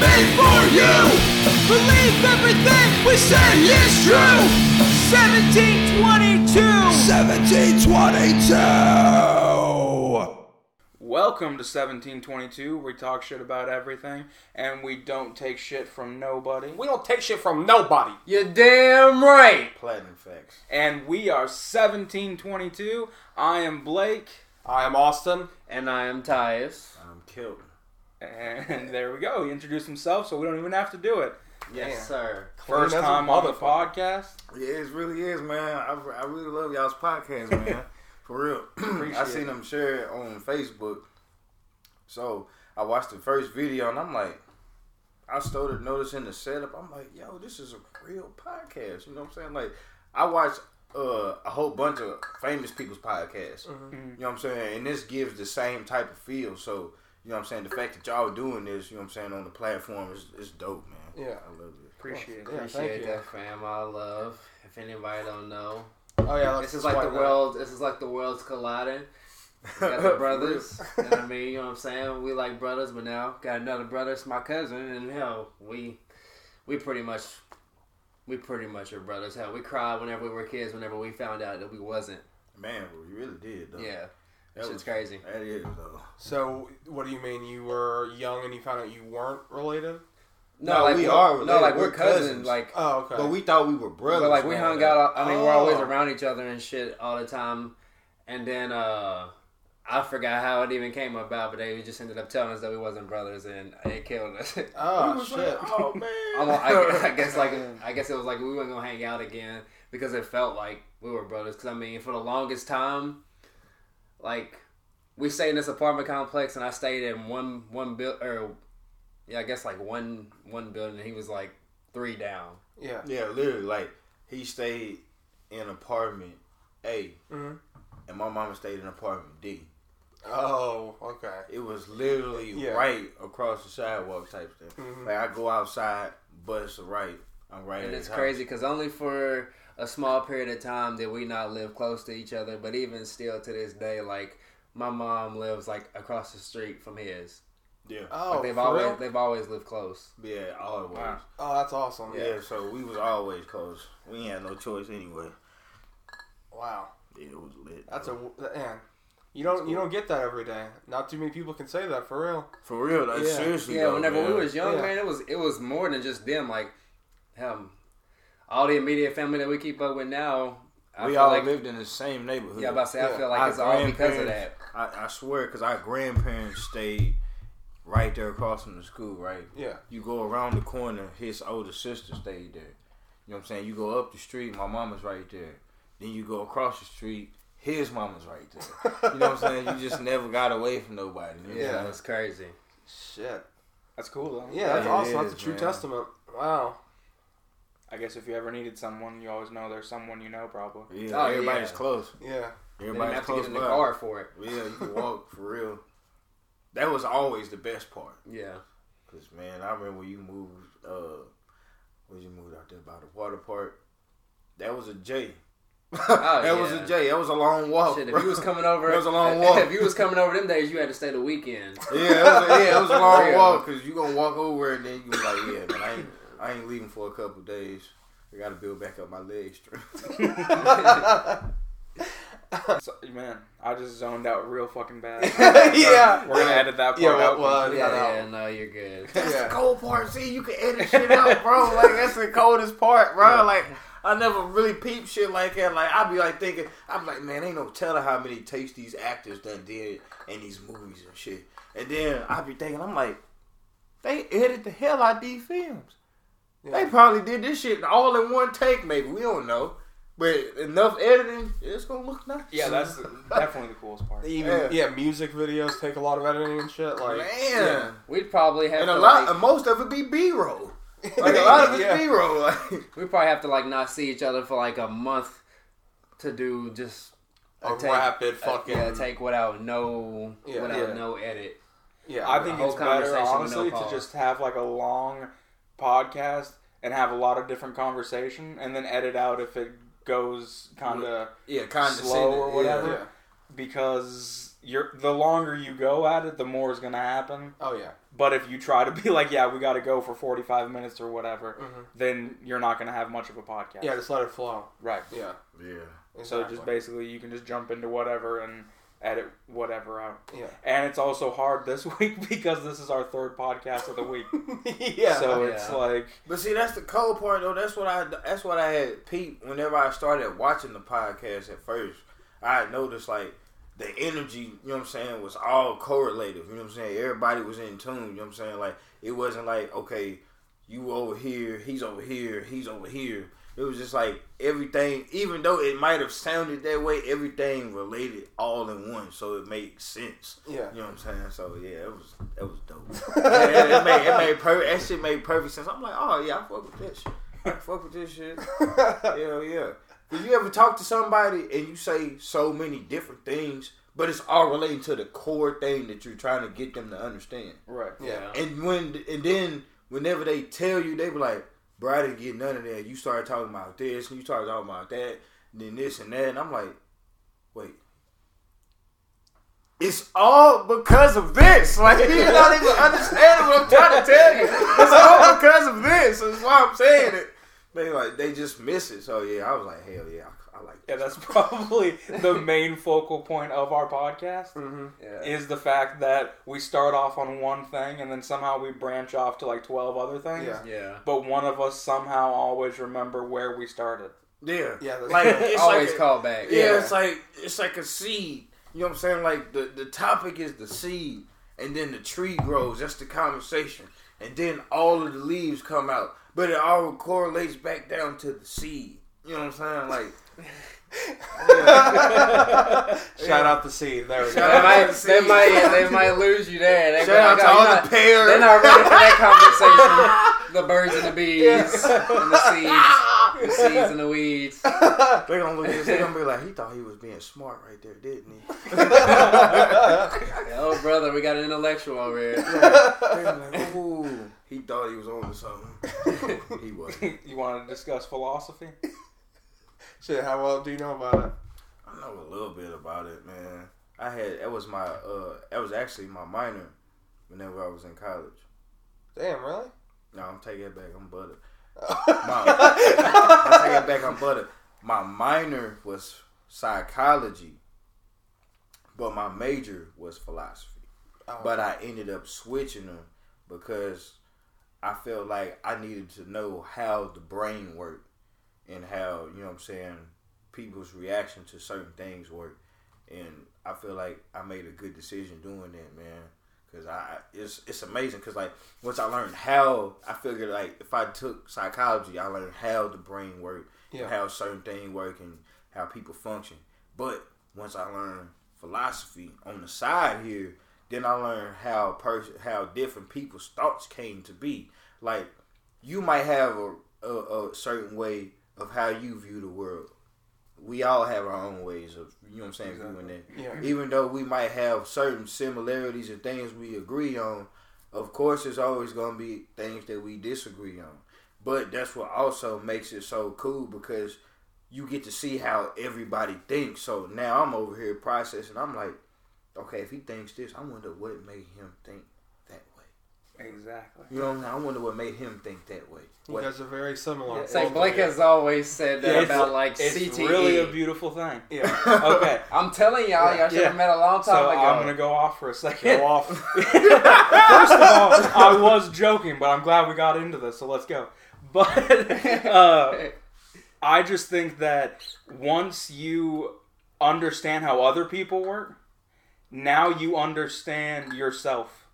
made for you. Believe everything we say is true. 1722. 1722. Welcome to 1722. We talk shit about everything, and we don't take shit from nobody. We don't take shit from nobody. You're damn right. Platinum facts. And we are 1722. I am Blake, I am Austin. And I am Tyus. I'm killed. And there we go. He introduced himself, so we don't even have to do it. Yes, Damn. sir. First as a time on the podcast. Yeah, it really is, man. I, I really love y'all's podcast, man. For real. I seen it. them share it on Facebook. So I watched the first video and I'm like, I started noticing the setup. I'm like, yo, this is a real podcast. You know what I'm saying? Like, I watch uh, a whole bunch of famous people's podcasts. Mm-hmm. You know what I'm saying? And this gives the same type of feel. So, you know what I'm saying? The fact that y'all doing this, you know what I'm saying, on the platform is, is dope, man. Yeah. I love it. Appreciate it. Yeah, thank Appreciate you. that, fam. I love. If anybody don't know, Oh yeah, let's this is like the world. This is like the world's colliding. We got the brothers. and I mean, you know what I'm saying? We like brothers, but now got another brother. It's my cousin, and hell, we we pretty much we pretty much are brothers. Hell, we cried whenever we were kids. Whenever we found out that we wasn't. Man, we really did, though. Yeah, That shit's was- crazy. That is, though. So, what do you mean? You were young and you found out you weren't related? No, No, like we we're- are No, like We're we're cousins. cousins. Like Oh, okay. But we thought we were brothers. But like we hung out. that. I mean, we're always Oh. around each other and shit all the time. And then uh I forgot how it even came about, but they just ended up telling us that we wasn't brothers, and it killed us. Oh shit. like, oh man. I, I guess like I guess it was like we weren't gonna hang out again because it felt like we were brothers. Because I mean, for the longest time, like we stayed in this apartment complex, and I stayed in one one build or yeah, I guess like one one building. And he was like three down. yeah. yeah, literally, like he stayed in apartment A, Mhm. and my mama stayed in apartment D. Oh, okay. It was literally Yeah. right across the sidewalk type thing. Mhm. Like I go outside, but it's a right. I'm right. And at it's crazy because only for a small period of time did we not live close to each other. But even still to this day, like my mom lives like across the street from his. Yeah, Oh, Like they've for always real? they've always lived close. yeah, always. Wow. Oh, that's awesome. Yeah, so we was always close. We ain't had no choice anyway. Wow. Yeah, it was lit. That's a man. You don't you don't get that every day. Not too many people can say that for real. for real. Like, Yeah. seriously. Yeah, though, whenever man. we was young, Yeah. man, it was it was more than just them. Like, hell, all the immediate family that we keep up with now. I we all like lived in the same neighborhood. yeah, I'm about to say I feel like Our it's all because of that. I, I swear, because our grandparents stayed right there across from the school, right? Yeah. You go around the corner, his older sister stayed there. You know what I'm saying? You go up the street, my mama's right there. Then you go across the street, his mama's right there. You know what I'm saying? You just never got away from nobody. you know what Yeah, saying? it's crazy. Shit. That's cool, though. Yeah, that's Yeah, it awesome. That's a true man. testament. Wow. I guess if you ever needed someone, you always know there's someone you know, probably. Yeah, Oh, everybody's yeah. close. Yeah. They didn't Everybody's have to get in the by. car for it. Yeah, you can walk for real. That was always the best part. Yeah. Cause man, I remember when you moved. Uh, when you moved out there by the water park. That was a J. that was a J. That was a long walk. Shit, if bro. you was coming over, That was a long walk. if you was coming over them days, you had to stay the weekend. yeah, it was a, yeah, it was a long walk because you gonna walk over and then you was like, yeah, man, I ain't, leaving for a couple days. I gotta build back up my leg strength. So, man, I just zoned out real fucking bad. yeah. We're gonna edit that part Yeah, out. well, Yeah, Yeah, yeah, no, you're good. That's Yeah. the cold part. See, you can edit shit out, bro. Like that's the coldest part, bro. Like I never really peep shit like that. Like I'd be like thinking, I'm like, man, ain't no telling how many takes these actors done did in these movies and shit. And then I'd be thinking, I'm like, they edited the hell out these films. They probably did this shit all in one take, maybe. We don't know. But enough editing, it's gonna look nice. Yeah, that's definitely the coolest part. Even Yeah. yeah. music videos take a lot of editing and shit. Like man. yeah. We'd probably have And to a lot, like, and most of it be B roll. Like a lot of it's Yeah. B roll. Like, we probably have to like not see each other for like a month to do just a take- rapid a- fucking yeah, take without no Yeah. without Yeah. no edit. yeah. I think it's better, conversation with no honestly, to just have like a long podcast and have a lot of different conversation, and then edit out if it goes kind of yeah, kind of slow or whatever. because you're the longer you go at it, the more is gonna happen. Oh yeah. But if you try to be like, yeah, we got to go for forty five minutes or whatever, Mhm. then you're not gonna have much of a podcast. Yeah, just let it flow. right. Yeah. Yeah. So just basically, you can just jump into whatever and edit whatever out. Yeah. And it's also hard this week because this is our third podcast of the week. yeah. so Yeah. it's like, But see, that's the cold part though. That's what I. That's what I had peeped whenever I started watching the podcast at first. I noticed like the energy. You know what I'm saying was all correlative. You know what I'm saying. Everybody was in tune. You know what I'm saying. Like it wasn't like okay, you over here, he's over here, he's over here. It was just like everything, even though it might have sounded that way, everything related all in one, so it made sense. Yeah. You know what I'm saying? So yeah, it was that was dope. yeah, it made it made per- that shit made perfect sense. I'm like, oh yeah, I fuck with this shit. I fuck with this shit. Hell yeah. Did you ever talk to somebody and you say so many different things, but it's all relating to the core thing that you're trying to get them to understand? right. Yeah. And when and then whenever they tell you, they be like, "Bro, I didn't get none of that." You started talking about this, and you started talking about that, and then this and that, and I'm like, "Wait." It's all because of this. Like you're not even understanding what I'm trying to tell you. It's all because of this. That's why I'm saying it. They like they just miss it. So yeah, I was like, hell yeah, I, I like. Yeah, that's probably the main focal point of our podcast. Mm-hmm. Yeah. Is the fact that we start off on one thing and then somehow we branch off to like 12 other things. Yeah. yeah. But one of us somehow always remember where we started. yeah, Yeah, that's- Like it's Always like a- call back. Yeah, Yeah. it's like it's like a seed. You know what I'm saying? Like the the topic is the seed, and then the tree grows. That's the conversation, and then all of the leaves come out. But it all correlates back down to the seed. You know what I'm saying? Like Shout out the seed. There we Shout They go. might, the they might, they might lose you there. They shout out to all not, the pears. They're not ready for that conversation. The birds and the bees, and the seeds, the seeds and the weeds. They're gonna look at. They're gonna be like, he thought he was being smart right there, didn't he? Oh, brother, we got an intellectual over here. They're like, ooh, he thought he was on to something. he wasn't. you want to discuss philosophy? Shit, how well do you know about it? I know a little bit about it, man. I had that was my uh that was actually my minor whenever I was in college. Damn, really? No, I'm taking it back. I'm butter. I'm taking it back. I'm butter. My minor was psychology, but my major was philosophy. Oh, But I ended up switching them because I felt like I needed to know how the brain worked and how, you know what I'm saying, people's reaction to certain things work. And I feel like I made a good decision doing that, man. Cause I, it's it's amazing. Cause like once I learned how, I figured like if I took psychology, I learned how the brain worked, Yeah. and how certain things work, and how people function. But once I learned philosophy on the side here, then I learned how person how different people's thoughts came to be. Like you might have a, a, a certain way of how you view the world. We all have our own ways of you know what I'm saying viewing that. Yeah. Even though we might have certain similarities and things we agree on, of course there's always gonna be things that we disagree on. But that's what also makes it so cool because you get to see how everybody thinks. So now I'm over here processing. I'm like, okay, if he thinks this, I wonder what made him think. Exactly. You know, I'm saying? I wonder what made him think that way. You What, guys are very similar. It's like Blake has always said that It's- about like It's CTE. really a beautiful thing. Yeah. Okay. I'm telling y'all, y'all should have Yeah. met a long So time ago. I'm gonna go off for a second. Go off. First of all, I was joking, but I'm glad we got into this, so let's go. But uh, I just think that once you understand how other people work, now you understand yourself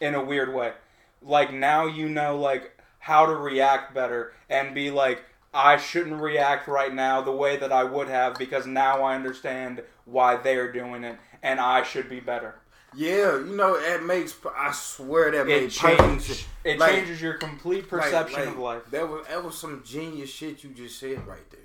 in a weird way. Like now you know like how to react better and be like I shouldn't react right now the way that I would have because now I understand why they're doing it and I should be better. Yeah, you know, it makes. I swear that made It perfect changes. It Like- changes your complete perception like, of life. That was that was some genius shit you just said right there.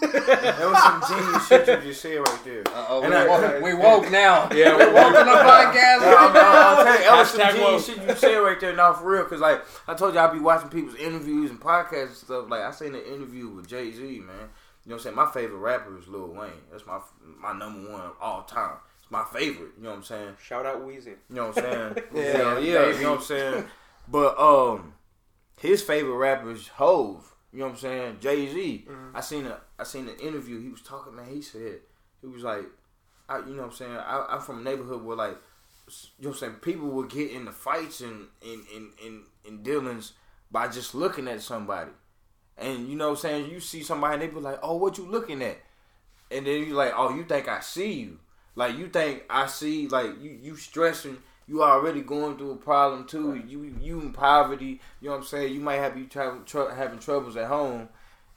that was some genius shit you just said right there. Uh-oh, we, I- woke, we woke now. Yeah, we woke on the podcast. No, I'm, I'm telling you, that was some genius woke. shit you said right there. Now for real, cause like I told you, I be watching people's interviews and podcasts and stuff. Like I seen an interview with Jay Z, man, You know what I'm saying? My favorite rapper is Lil Wayne. That's my my number one of all time. It's my favorite. You know what I'm saying? Shout out Weezy. You know what I'm saying? Yeah, yeah, yeah. You know what I'm saying? But um, his favorite rapper is Hove. You know what I'm saying? Jay Z. I seen a I seen an interview. He was talking, man. He said he was like, I, you know what I'm saying? I, I'm from a neighborhood where like, you know what I'm saying? People would get into fights and in in in in dealings by just looking at somebody. And you know what I'm saying? You see somebody and they be like, "Oh, what you looking at?" And then you like, "Oh, you think I see you?" Like you think I see like you you stressing. You already going through a problem too. You you in poverty. You know what I'm saying? You might have you tra- having troubles at home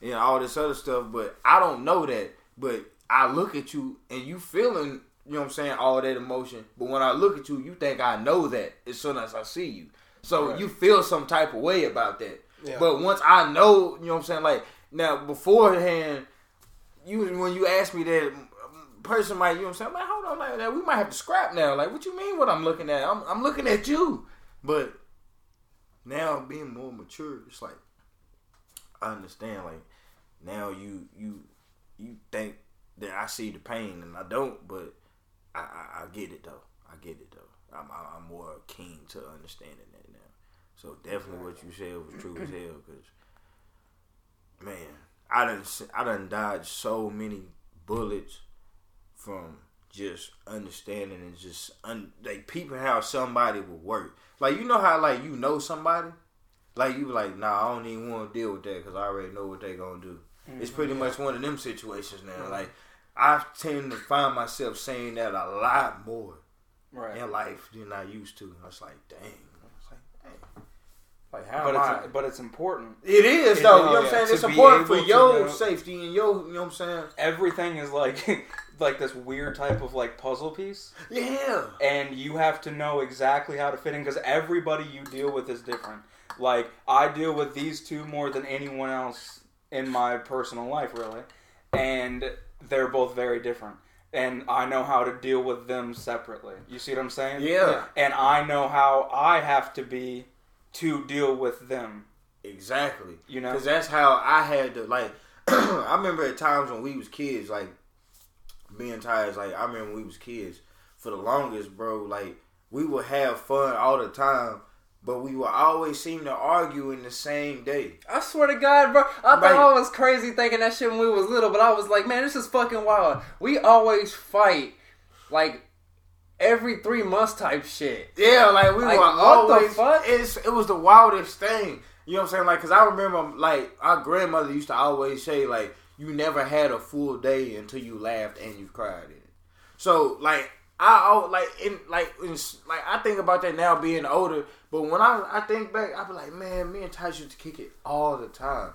and all this other stuff. But I don't know that. But I look at you and you feeling. You know what I'm saying? All that emotion. But when I look at you, you think I know that as soon as I see you. So Right. you feel some type of way about that. Yeah. But once I know, you know what I'm saying? Like now beforehand, you when you ask me that person might, you know what I'm saying? I'm like, hold on, like that we might have to scrap now. Like, what you mean? What I'm looking at? I'm I'm looking at you. But now being more mature, it's like I understand. Like now you you you think that I see the pain and I don't, but I I, I get it though. I get it though. I'm I- I'm more keen to understanding that now. So definitely what you said was true as hell. Cause man, I s- I done dodged so many bullets from just understanding and just un, like peeping how somebody would work. Like you know how like you know somebody, like you like nah I don't even want to deal with that because I already know what they gonna do. It's pretty mm-hmm. much one of them situations now. Like I tend to find myself saying that a lot more Right. in life than I used to. I was like, dang. I was like, dang. Like how But I? it's but it's important. It is It- though. you know what I'm saying? It's important for your know- safety and your. You know what I'm saying? Everything is like like this weird type of like puzzle piece. Yeah. and you have to know exactly how to fit in because everybody you deal with is different. Like I deal with these two more than anyone else in my personal life, really, and they're both very different. And I know how to deal with them separately. You see what I'm saying? Yeah. And I know how I have to be to deal with them. Exactly. You know? because that's how I had to like. I remember at times when we was kids, like being tired. Like I remember when we was kids. For the longest, bro, like we would have fun all the time, but we would always seem to argue in the same day. I swear to God, bro. I thought I was crazy thinking that shit when we was little, but I was like, man, this is fucking wild. We always fight like every three months type shit. Yeah, like we Like, were always. fuck? It's it was the wildest thing. You know what I'm saying? Like, cause I remember, like our grandmother used to always say, like, you never had a full day until you laughed and you cried in it. So, like, I like in like in, like I think about that now being older. But when I I think back, I be like, man, me and Tyus used to kick it all the time.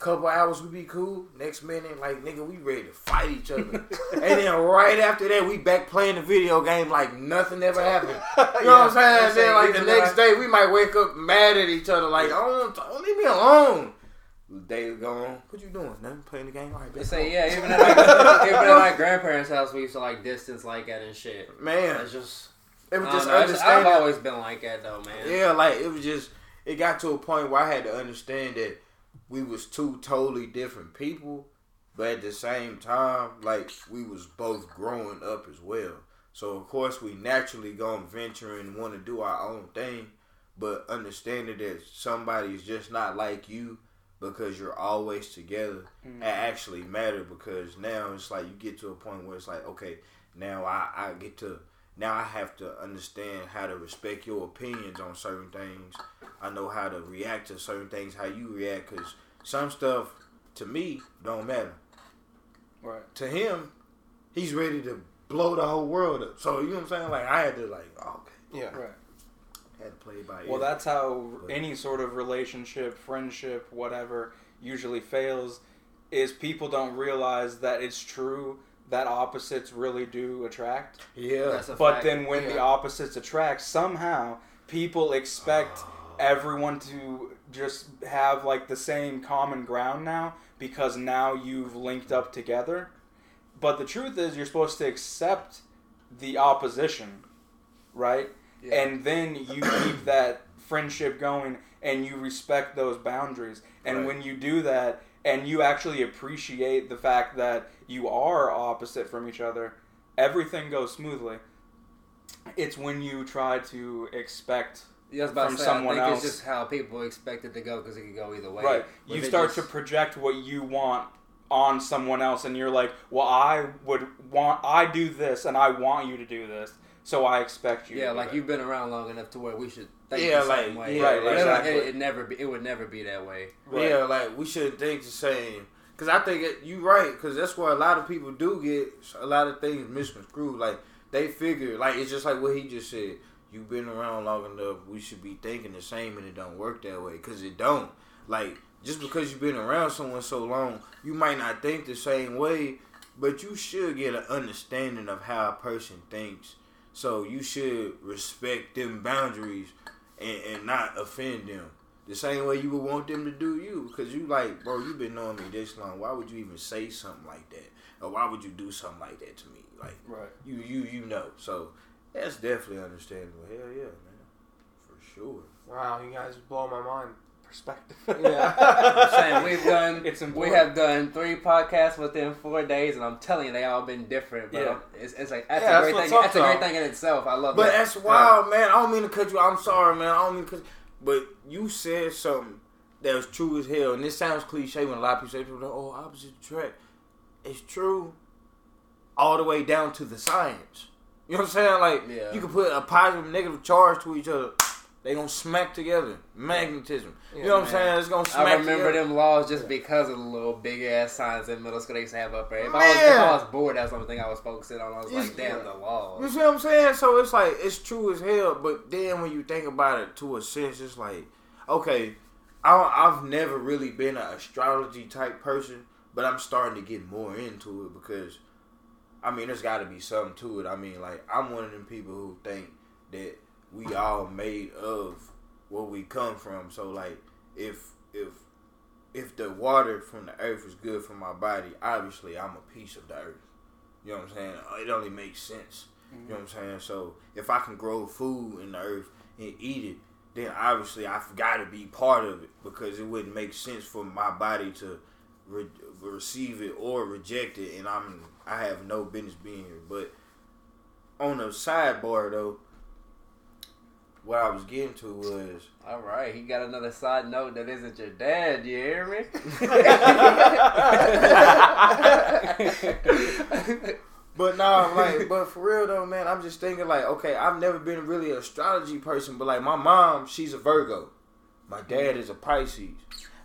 Couple hours we be cool. Next minute, like nigga, we ready to fight each other. and then right after that, we back playing the video game like nothing ever happened. You know what I'm saying? Then like the next day, we might wake up mad at each other like, oh, don't leave me alone. Day gone. What you doing? Nothing. Playing the game. All right, They bet. say, yeah, even at, like, even at my grandparents' house, we used to like distance like that and shit. man, It's just, it was don't just know, it's- I've always been like that though, man. Yeah, like it was just it got to a point where I had to understand that we was two totally different people, but at the same time, like we was both growing up as well. So of course we naturally gonna venture and want to do our own thing, but understanding that somebody is just not like you because you're always together it mm-hmm. actually matter because now it's like you get to a point where it's like okay now I, I get to now I have to understand how to respect your opinions on certain things. I know how to react to certain things, how you react, because some stuff to me don't matter. Right. To him, he's ready to blow the whole world up. So you know what I'm saying? Like I had to like, oh, okay, Yeah. Right. Had to play it by ear. Well, that's how any sort of relationship, friendship, whatever, usually fails. Is people don't realize that it's true that opposites really do attract. yeah, That's a But fact. then when the opposites attract, somehow people expect ah. everyone to just have like the same common ground now because now you've linked up together. But the truth is, you're supposed to accept the opposition, right? Yeah. And then you keep that friendship going and you respect those boundaries. And Right. when you do that, and you actually appreciate the fact that you are opposite from each other, everything goes smoothly. It's when you try to expect Yeah, I was about from say, someone I think else. it's just how people expect it to go because it could go either way. right, But you start just- to project what you want on someone else, and you're like, "Well, I would want, I do this, and I want you to do this, so I expect you." Yeah, to like it." you've been around long enough to where we should think Yeah, the same like, way. yeah, Right, But it- exactly. It, it never be, it would never be that way. Right. Yeah, like we shouldn't think the same. Cause I think it, you right. Cause that's where a lot of people do get a lot of things misconstrued. Like they figure, like it's just like what he just said. You've been around long enough. We should be thinking the same, and it don't work that way. Cause it don't. Like just because you've been around someone so long, you might not think the same way, but you should get an understanding of how a person thinks. So you should respect them boundaries and, and not offend them. The same way you would want them to do you, because you like, bro, you've been knowing me this long. Why would you even say something like that, or why would you do something like that to me? Like, right. you, you, you know. So that's definitely understandable. Hell yeah, man, for sure. Wow, you guys blow my mind. Perspective. I'm Yeah. saying we've done It's we have done three podcasts within four days, and I'm telling you, they all been different. But Yeah. It's, it's like that's Yeah, a great what's thing. That's a great thing in itself. I love it. But that. that's wild, man. I don't mean to cut you. I'm sorry, man. I don't mean to cut. You. But you said something that was true as hell, and this sounds cliche when a lot of people say, people are like, "Oh, opposite attract." It's true, all the way down to the science. You know what I'm saying? Like Yeah. you can put a positive, and negative charge to each other. They gonna smack together. Magnetism. you know what I'm saying? It's gonna smack. I remember together. them laws just because of the little big ass signs in middle school they used to have up there. If I was if I was bored, that's the thing I was focusing on. I was You- like, damn, the laws. You see what I'm saying? So it's like it's true as hell, but then when you think about it to a sense, it's like okay, I, I've never really been an astrology type person, but I'm starting to get more into it because I mean, there's got to be something to it. I mean, like I'm one of them people who think that we all made of where we come from. So like, if if if the water from the earth is good for my body, obviously I'm a piece of the earth. You know what I'm saying? Uh, it only makes sense. You know mm-hmm. what I'm saying? So if I can grow food in the earth and eat it, then obviously I've got to be part of it because it wouldn't make sense for my body to re- receive it or reject it, and I'm I have no business being here. But on a sidebar though, what I was getting to was All right, he got another side note that isn't your dad. You hear me? But no, like, but for real though, man, I'm just thinking like, okay, I've never been really an astrology person, but like my mom, she's a Virgo, my dad is a Pisces.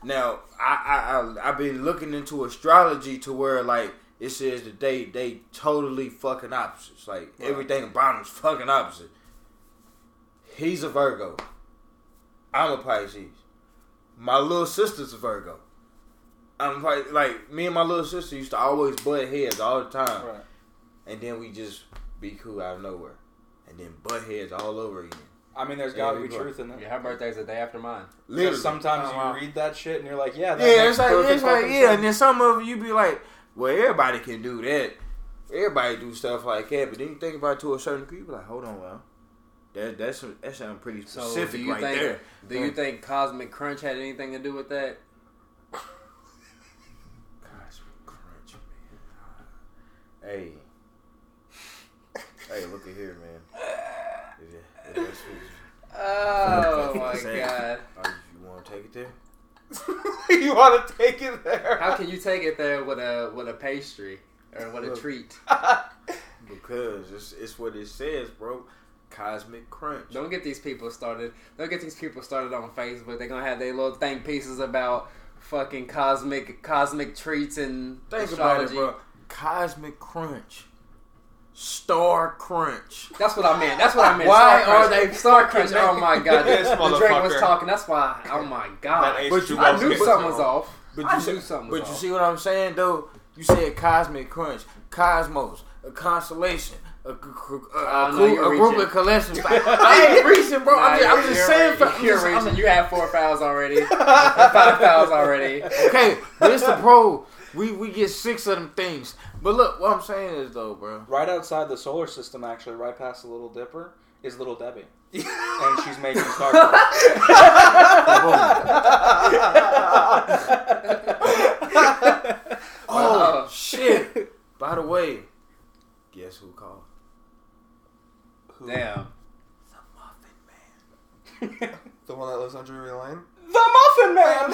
Now, I, I, I I've been looking into astrology to where like it says that they they totally fucking opposites. Like everything about them's fucking opposite. He's a Virgo. I'm a Pisces. My little sister's a Virgo. I'm like, like me and my little sister used to always butt heads all the time Right. and then we just be cool out of nowhere, and then butt heads all over again. I mean, there's got to we be go. truth in it. yeah, her birthday's the day after mine. Literally, sometimes Oh, you read that shit and you're like, yeah, that yeah, makes it's like it's like yeah, sense. and then some of it you be like, well, everybody can do that. Everybody do stuff like that, but then you think about it to a certain degree, you be like, hold on, well, that that's that sounds pretty So specific do you right think there. do you think Cosmic Crunch had anything to do with that? Cosmic crunch, man. Hey, hey, look at here, man. Is it- is Oh my Say- god! Oh, you want to take it there? you want to take it there? How can you take it there with a with a pastry or with a treat? Because it's, it's what it says, bro. Cosmic crunch. Don't get these people started. Don't get these people started on Facebook. They're gonna have their little think pieces about fucking cosmic cosmic treats and Think astrology. about it, bro. Cosmic crunch. Star crunch. That's what I meant. That's what I meant. Why Star are Crunch. they Star Crunch? Oh my god! This the Drake was talking. That's why. Oh my god! But you- I H2O knew gets something was off. But I you, knew see, something but was you off. see what I'm saying, though? You said cosmic crunch, cosmos, a constellation, a, uh, uh, a, a, a, no, group- group of collections. I ain't reaching, bro. I'm Nah, just, I'm you're- you're saying. reaching. I'm You're just- I'm- You have four fouls already. Five fouls already. okay, but it's the pro. We we get six of them things. But look, what I'm saying is though, bro. Right outside the solar system, actually, right past the Little Dipper, is Little Debbie. and she's making Starbucks. oh shit! By the way, guess who called? Damn. The Muffin Man. the one that lives on Drury Lane. the Muffin Man.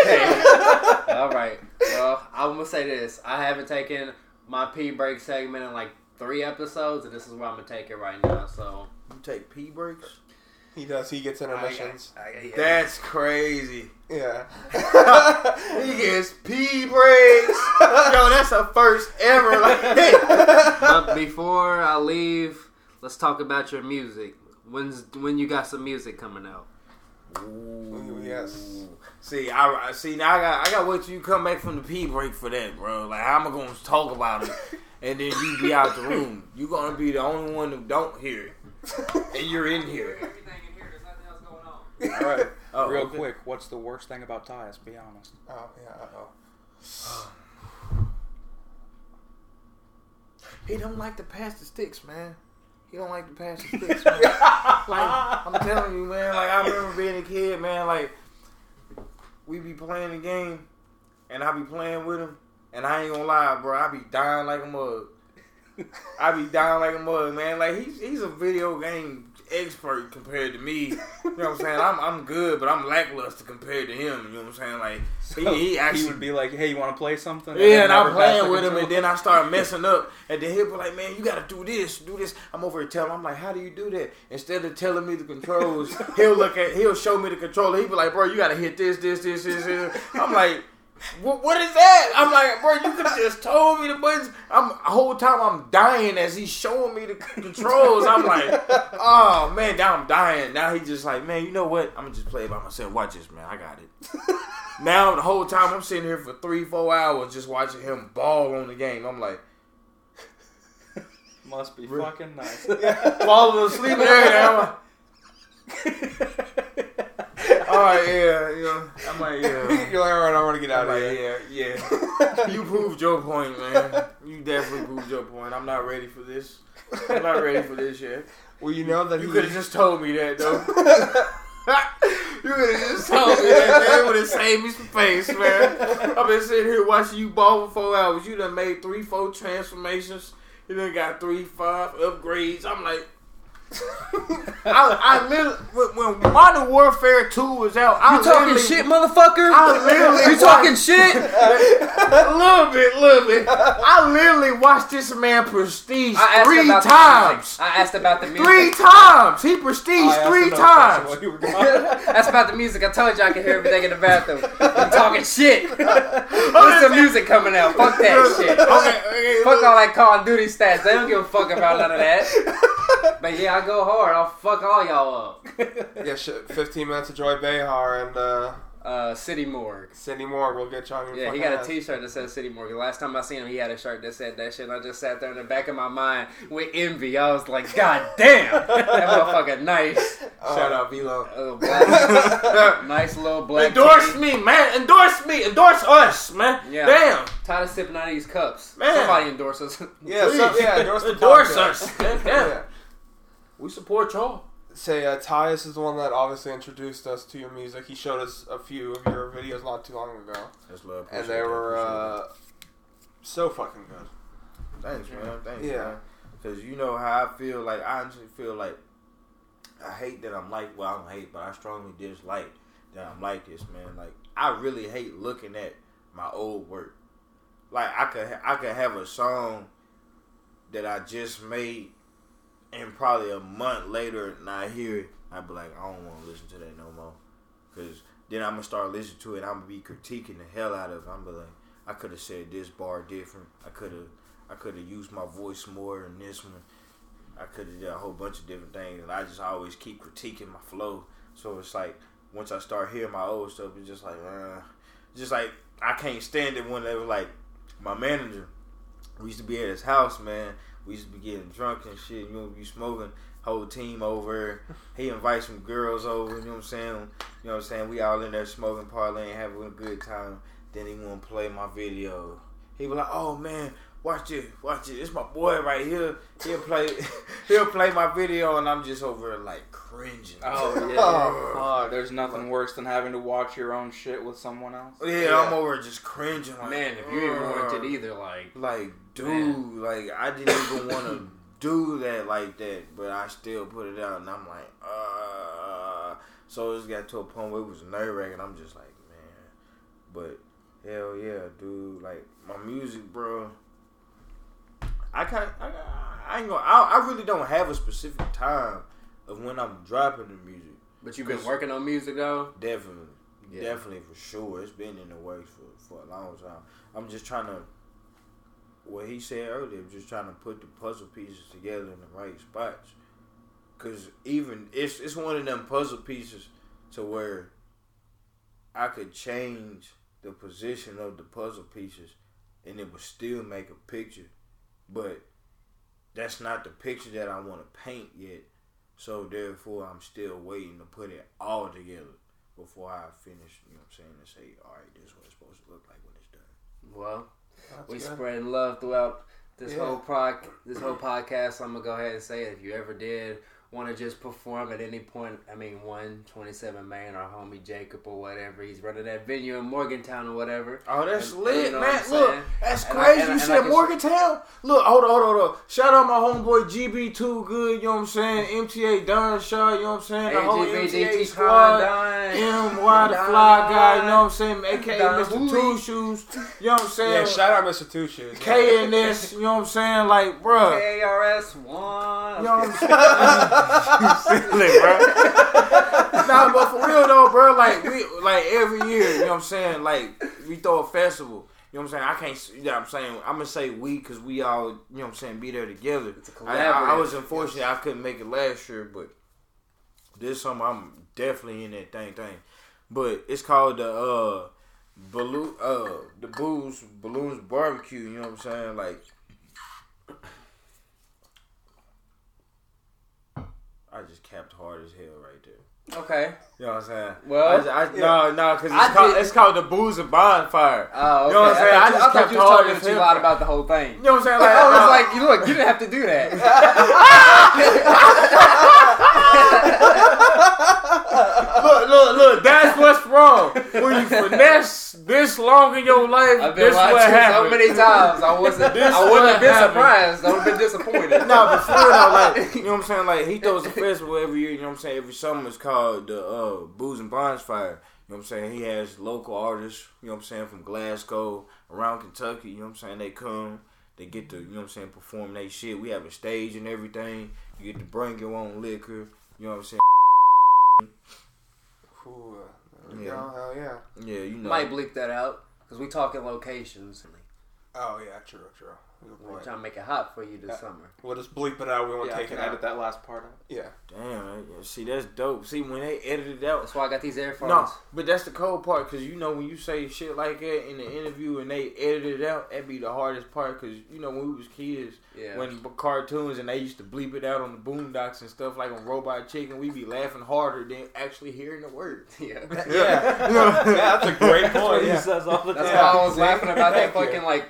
Okay. All right. Well, I'm gonna say this. I haven't taken my pee break segment in like three episodes, and this is where I'm gonna take it right now. So You take pee breaks? He does. He gets intermissions. That's crazy. yeah. He gets pee breaks. Yo, that's a first ever. Like, But before I leave, let's talk about your music. When's when you got some music coming out? Ooh, yes. See, I I- see now. I got I got wait till you come back from the pee break for that, bro. Like I'm gonna talk about it, and then you be out the room. You gonna be the only one who don't hear it, and you're in here. Everything in here. There's nothing else going on. All right. Oh, Real okay. quick, what's the worst thing about Tyus? Be honest. Oh yeah. Uh-oh. He don't like to pass the sticks, man. He don't like to pass the sticks, man. like I'm telling you, man. Like I remember being a kid, man. Like we be playing the game, and I be playing with him, and I ain't gonna lie, bro. I be dying like a mug. I be dying like a mug, man. Like he's he's a video game expert compared to me. You know what I'm saying? I'm I'm good, but I'm lackluster compared to him. You know what I'm saying? Like So he, he actually would be like, "Hey, you want to play something?" yeah, and I'm playing with him, and then I start messing up. And then he'll be like, "Man, you got to do this, do this." I'm over here telling him, I'm like, "How do you do that?" Instead of telling me the controls, he'll look at, he'll show me the controller. He'll be like, "Bro, you got to hit this, this, this, this, this." I'm like. What, what is that? I'm like, bro, you could have just told me the buttons. I'm the whole time I'm dying as he's showing me the controls. I'm like, oh man, now I'm dying. Now he just like, man, you know what? I'm gonna just play it by myself. Watch this, man. I got it. Now the whole time I'm sitting here for three, four hours just watching him ball on the game. I'm like Must be Re- fucking nice. falling asleep and everything. I'm like, all right, yeah, you know. I'm like, yeah. You're like, all right, I want to get out I'm of like, here. yeah, yeah. You proved your point, man. You definitely proved your point. I'm not ready for this. I'm not ready for this yet. Well, you know that You could have just told me that, though. you could have just told me that, man. Would have saved me some face, man. I've been sitting here watching you ball for four hours. You done made three, four transformations. You done got three, five upgrades. I'm like, I, I literally, when, when Modern Warfare 2 was out, I You talking shit, motherfucker? I literally you talking watched- shit? a little bit, little bit. I literally watched this man prestige three times. I asked about the music. Three times. He prestige oh, three times. question while you were gone. That's about the music. I told you I could hear everything in the bathroom. You talking shit? What's the music coming out? Fuck that shit. Okay, okay, Fuck look. all that Call of Duty stats. They don't give a fuck about none of that. But yeah, I go hard. I'll fuck all y'all up. yeah, shit, 15 minutes of Joy Behar and uh, Uh, City Morgue. City Morgue will get y'all. Yeah, he got a ass. T-shirt that says City Morgue. The last time I seen him, he had a shirt that said that shit. And I just sat there in the back of my mind with envy. I was like, God damn, that motherfucker nice. Shout out Velo. Uh, black, nice little black. Endorse me, man. Endorse me. Endorse us, man. Yeah. Damn. Tired of sipping out of these cups. Man. Somebody endorse us. Yeah, so, yeah, endorse, the Endorse us. Damn. Yeah. We support y'all. Say, uh, Tyus is the one that obviously introduced us to your music. He showed us a few of your videos not too long ago, That's love. and they were uh, so fucking good. Thanks, man. Thanks, Yeah. man. Because you know how I feel. Like I honestly feel like I hate that I'm like. Well, I don't hate, but I strongly dislike that I'm like this, man. Like I really hate looking at my old work. Like I could, I could have a song that I just made, and probably a month later, and I hear it, I'd be like, I don't want to listen to that no more. Because then I'm gonna start listening to it. I'm gonna be critiquing the hell out of it. I'm be like, I could have said this bar different. I could have, I could have used my voice more in this one. I could have done a whole bunch of different things, and I just always keep critiquing my flow. So it's like once I start hearing my old stuff, it's just like, uh, just like I can't stand it when they were like my manager. We used to be at his house, man. We used to be getting drunk and shit. You know, be smoking. Whole team over. He invites some girls over. You know what I'm saying? You know what I'm saying? We all in there smoking, parlaying, having a good time. Then he want to play my video. he was like, "Oh man, watch it, watch it. It's my boy right here. He'll play, he'll play my video, and I'm just over like cringing. Oh yeah. Oh, There's nothing worse than having to watch your own shit with someone else. yeah, I'm over just cringing. Like, Man, if you didn't want it either, like Like, dude, Man. like I didn't even want to do that like that, but I still put it out, and I'm like, uh. So it just got to a point where it was nerve wracking. I'm just like, man, but hell yeah, dude. Like my music, bro. I can't. I, I ain't gonna. I, I really don't have a specific time of when I'm dropping the music. but you've been working on music though. Definitely, Yeah. definitely for sure. It's been in the works for, for a long time. I'm just trying to, what he said earlier, just trying to put the puzzle pieces together in the right spots. Cause even it's it's one of them puzzle pieces to where I could change the position of the puzzle pieces, and it would still make a picture, but that's not the picture that I want to paint yet. So therefore, I'm still waiting to put it all together before I finish. You know what I'm saying? And say, all right, this is what it's supposed to look like when it's done. Well, That's we good. spreading love throughout this Yeah. whole pro this whole podcast. I'm gonna go ahead and say it. If you ever did want to just perform at any point, I mean, one twenty seven man, or homie Jacob or whatever, he's running that venue in Morgantown or whatever. Oh, that's And- lit, you know man. Look, saying? that's And I- crazy. and I- you and I said can- Morgantown? Look, hold on, hold on, hold on. Shout out my homeboy GB2 Good, you know what I'm saying? MTA Don Shaw, you know what I'm saying? The whole MTA AGBDT squad. MY the fly guy, you know what I'm saying? AKA Don Mr. Two Shoes, you know what I'm saying? Yeah, shout out Mr. Two Shoes. K and S, you know what I'm saying? Like, bruh. KRS one. You know what I'm saying? You silly, bro. nah, but for real though, bro, like we like every year, you know what I'm saying? Like we throw a festival. You know what I'm saying? I can't. s- You know what I'm saying? I'm gonna say we because we all, you know what I'm saying, be there together. It's a I, I, I was collaborative. unfortunate I couldn't make it last year, but this summer I'm definitely in that thing thing. But it's called the uh balloon uh the booze balloons barbecue. You know what I'm saying? Like I just capped hard as hell right there. Okay. You know what I'm saying? Well, I, I, no, no, because it's, called, it's called the booze and bonfire. Oh, okay. You know what I'm saying? I, I just I kept you talking too loud about the whole thing. You know what I'm saying? Like, I was like, you look, you didn't have to do that. look, look, look. That's what's wrong. When you finesse this long in your life, I've been this what watching so many times. I wasn't. This I wouldn't have been happened. surprised. I would have been disappointed. No, but for real though, like you know what I'm saying. Like he throws a festival every year. You know what I'm saying. Every summer it's called the uh, Booze and Bonfire. You know what I'm saying. He has local artists. You know what I'm saying from Glasgow, around Kentucky. You know what I'm saying. They come. They get to you know what I'm saying perform their shit. We have a stage and everything. You get to bring your own liquor. You know what I'm saying. Ooh, Yeah. go. Hell yeah. Yeah, you know. Might bleep that out because we talking locations. Oh yeah, true, true. Good We're point. trying to make it hot for you this Yeah. summer. We'll just bleep it out. We won't Yeah, take can it out. edit that last part out. Yeah. Damn, right? See that's dope. See when they edited it out, That's why I got these earphones. No, but that's the cold part because you know when you say shit like that in the interview and they edited it out, that'd be the hardest part because you know when we was kids, Yeah. when cartoons and they used to bleep it out on the boondocks and stuff like on Robot Chicken, we'd be laughing harder than actually hearing the words. yeah. Yeah. yeah, that's a great point. He Yeah. says all the That's time. why I was laughing about that fucking like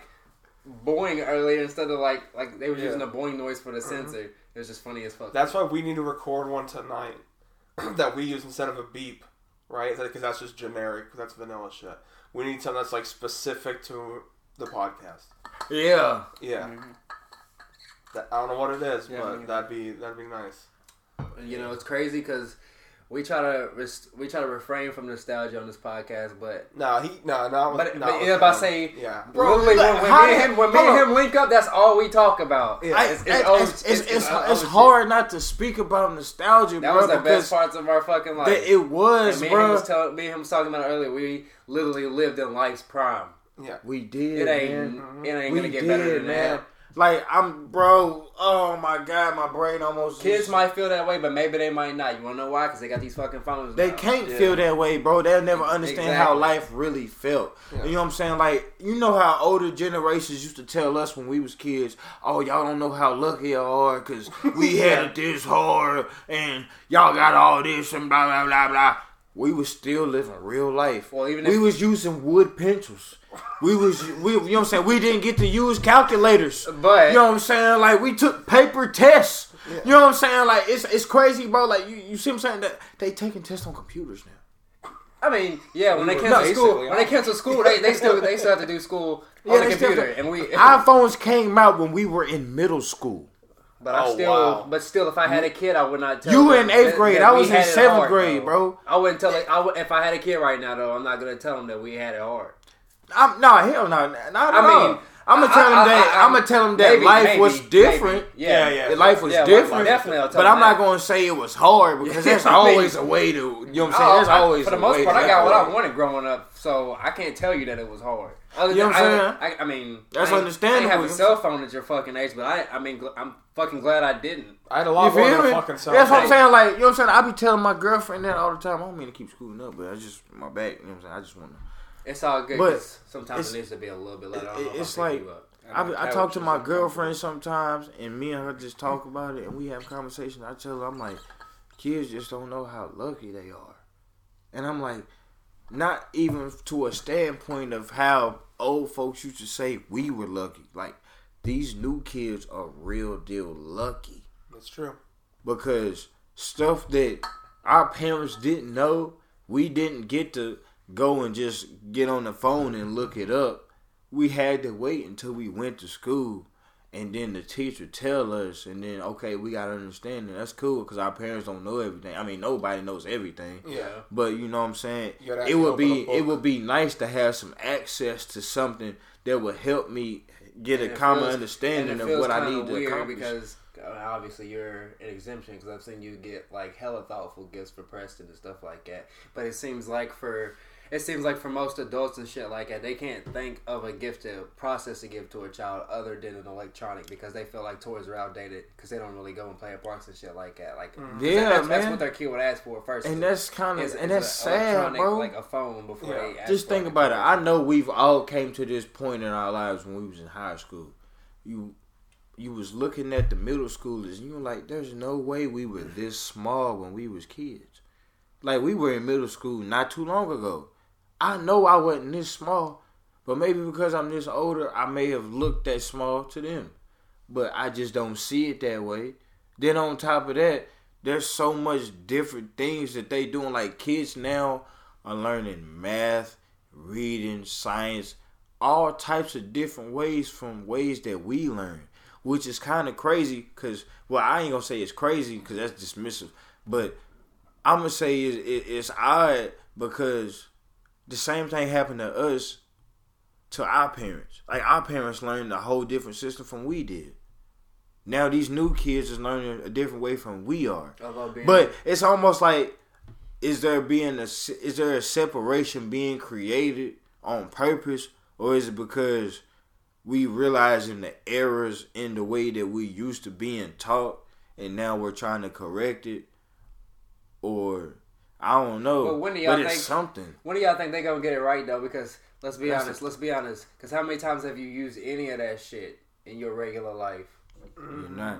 boing earlier instead of like like they were Yeah. using a boing noise for the censor. It was just funny as fuck. That's why we need to record one tonight that we use instead of a beep, right? Because that's just generic. That's vanilla shit. We need something that's like specific to the podcast. Yeah, Yeah. Mhm. That, I don't know what it is, Yeah, but me that'd be that'd be nice. you know, it's crazy because we try to rest- we try to refrain from nostalgia on this podcast, but No, he no no. But- no, but yeah, about say- yeah. Bro, literally like, when, when how me and him when me and him link up, that's all we talk about. Yeah. I- It's- it's, it's it's, it's, it's- it's, it's it's hard not to speak about nostalgia, That bro, was the best parts of our fucking life. that it was, and me and, him bro. was tell, me and him was talking about it earlier. We literally lived in life's prime. Yeah. we did, It ain't man. it ain't We gonna get did, better than man. that. Like I'm, bro. Oh my god, my brain almost. Kids just- might feel that way, but maybe they might not. You wanna know why? Because they got these fucking phones. They now. can't Yeah. feel that way, bro. They'll never understand how life really felt. Yeah. You know what I'm saying? Like, you know how older generations used to tell us when we was kids, "Oh, y'all don't know how lucky y'all are because we had it this hard, and y'all got all this and blah blah blah blah." We was still living real life. Well, even we if- was using wood pencils. We was we you know what I'm saying. We didn't get to use calculators. But- you know what I'm saying. Like we took paper tests. You know what I'm saying. Like it's it's crazy, bro. Like you you see what I'm saying that they taking tests on computers now. I mean, yeah, when they were cancel school, when they cancel school, they, they still they still have to do school on Yeah, the they still computer, do- and we. iPhones came out when we were in middle school. But I Oh, still, wow. but still, if I had a kid, I would not tell. You them in eighth that- grade. that I was in seventh hard, grade, bro. I wouldn't tell it. I would, if I had a kid right now, though, I'm not gonna tell them that we had it hard. I'm no hell no. Not at I mean, all. I'm gonna tell I- them I- that I- I'm gonna tell them that maybe, life maybe, was different. maybe. Yeah, Yeah, That life was Yeah, well, different. definitely, I'll tell but I'm not gonna say it was hard because there's always a way to. You know what I'm saying? Oh, There's I- always for the most part, I got what I wanted growing up, so I can't tell you that it was hard. Other You know than- what I'm I, I, I mean, That's I ain't- understandable. I ain't have a cell phone at your fucking age, but I, I mean, I'm fucking glad I didn't. I had a You lot more feel than a fucking cell That's what I'm saying. Like you know what I'm saying. I be telling my girlfriend that all the time. I don't mean to keep scooting up, but I just my back. You know what I'm saying. I just want to. It's all good. But 'cause sometimes it needs to be a little bit later. I don't know if it's like- you up. I, I talk to my girlfriend sometimes, and me and her just talk about it, and we have conversation. I tell her, I'm like, kids just don't know how lucky they are, and I'm like, not even to a standpoint of how old folks used to say we were lucky. Like these new kids are real deal lucky That's true. because stuff that our parents didn't know, we didn't get to go and just get on the phone and look it up. We had to wait until we went to school, and then the teacher tell us, and then okay, we got to understand that that's cool because our parents don't know everything. I mean, nobody knows everything. Yeah. But you know what I'm saying? It would be it would be nice to have some access to something that would help me get And a common feels- understanding of what I need to accomplish. Because uh, obviously you're an exemption because I've seen you get like hella thoughtful gifts for Preston and stuff like that. But it seems like for it seems like for most adults and shit like that, they can't think of a gift to process a gift to a child other than an electronic because they feel like toys are outdated because they don't really go and play at parks and shit like that. Like, mm. 'cause Yeah, that's, that's man. what their kid would ask for first. and that's kind of is- and is that's sad, bro. Like a phone before Yeah. they ask just for think a about it. I know we've all came to this point in our lives when we was in high school. You you was looking at the middle schoolers and you were like, there's no way we were this small when we was kids. Like we were in middle school not too long ago. I know I wasn't this small, but maybe because I'm this older, I may have looked that small to them. But I just don't see it that way. Then on top of that, there's so much different things that they doing. Like kids now are learning math, reading, science, all types of different ways from ways that we learn, which is kind of crazy. Cause well, I ain't gonna say it's crazy because that's dismissive, but I'm gonna say it, it, it's odd because the same thing happened to us to our parents. Like our parents learned a whole different system from we did. Now these new kids is learning a different way from we are. But it's almost like is there being a is there a separation being created on purpose or is it because we realizing the errors in the way that we used to being taught and now we're trying to correct it or I don't know. But when do y'all it's think- something. When do y'all think they gonna get it right though? Because let's be That's honest. Let's be honest. Because how many times have you used any of that shit in your regular life? You're not.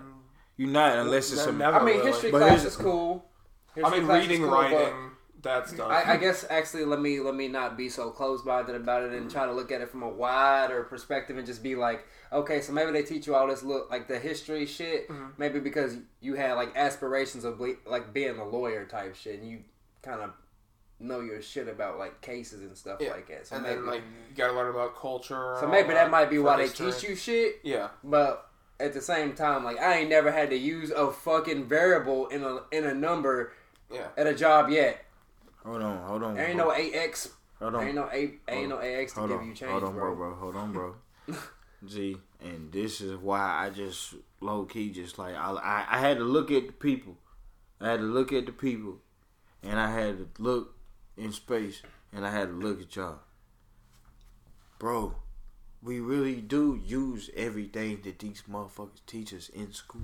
You're not unless it's Ne- a never I mean, really. history But class is cool. I mean, reading, cool, writing, that's done. I, I guess actually, let me let me not be so close-minded about it and try to look at it from a wider perspective and just be like, okay, so maybe they teach you all this look like the history shit, Mm-hmm. maybe because you had like aspirations of ble- like being a lawyer type shit, and you kind of know your shit about like cases and stuff yeah. like that. So and maybe, then like you gotta learn about culture. so maybe all that might be for why they history. teach you shit. Yeah, But at the same time, like I ain't never had to use a fucking variable in a in a number yeah. at a job yet. Hold on, hold on. There ain't bro. no AX. hold There on. ain't no A. Ain't no AX to Hold give on, you change, hold on, bro. bro, bro. Hold on, bro. G, and this is why I just low key just like I, I I had to look at the people. I had to look at the people, and I had to look in space, and I had to look at y'all, bro. We really do use everything that these motherfuckers teach us in school.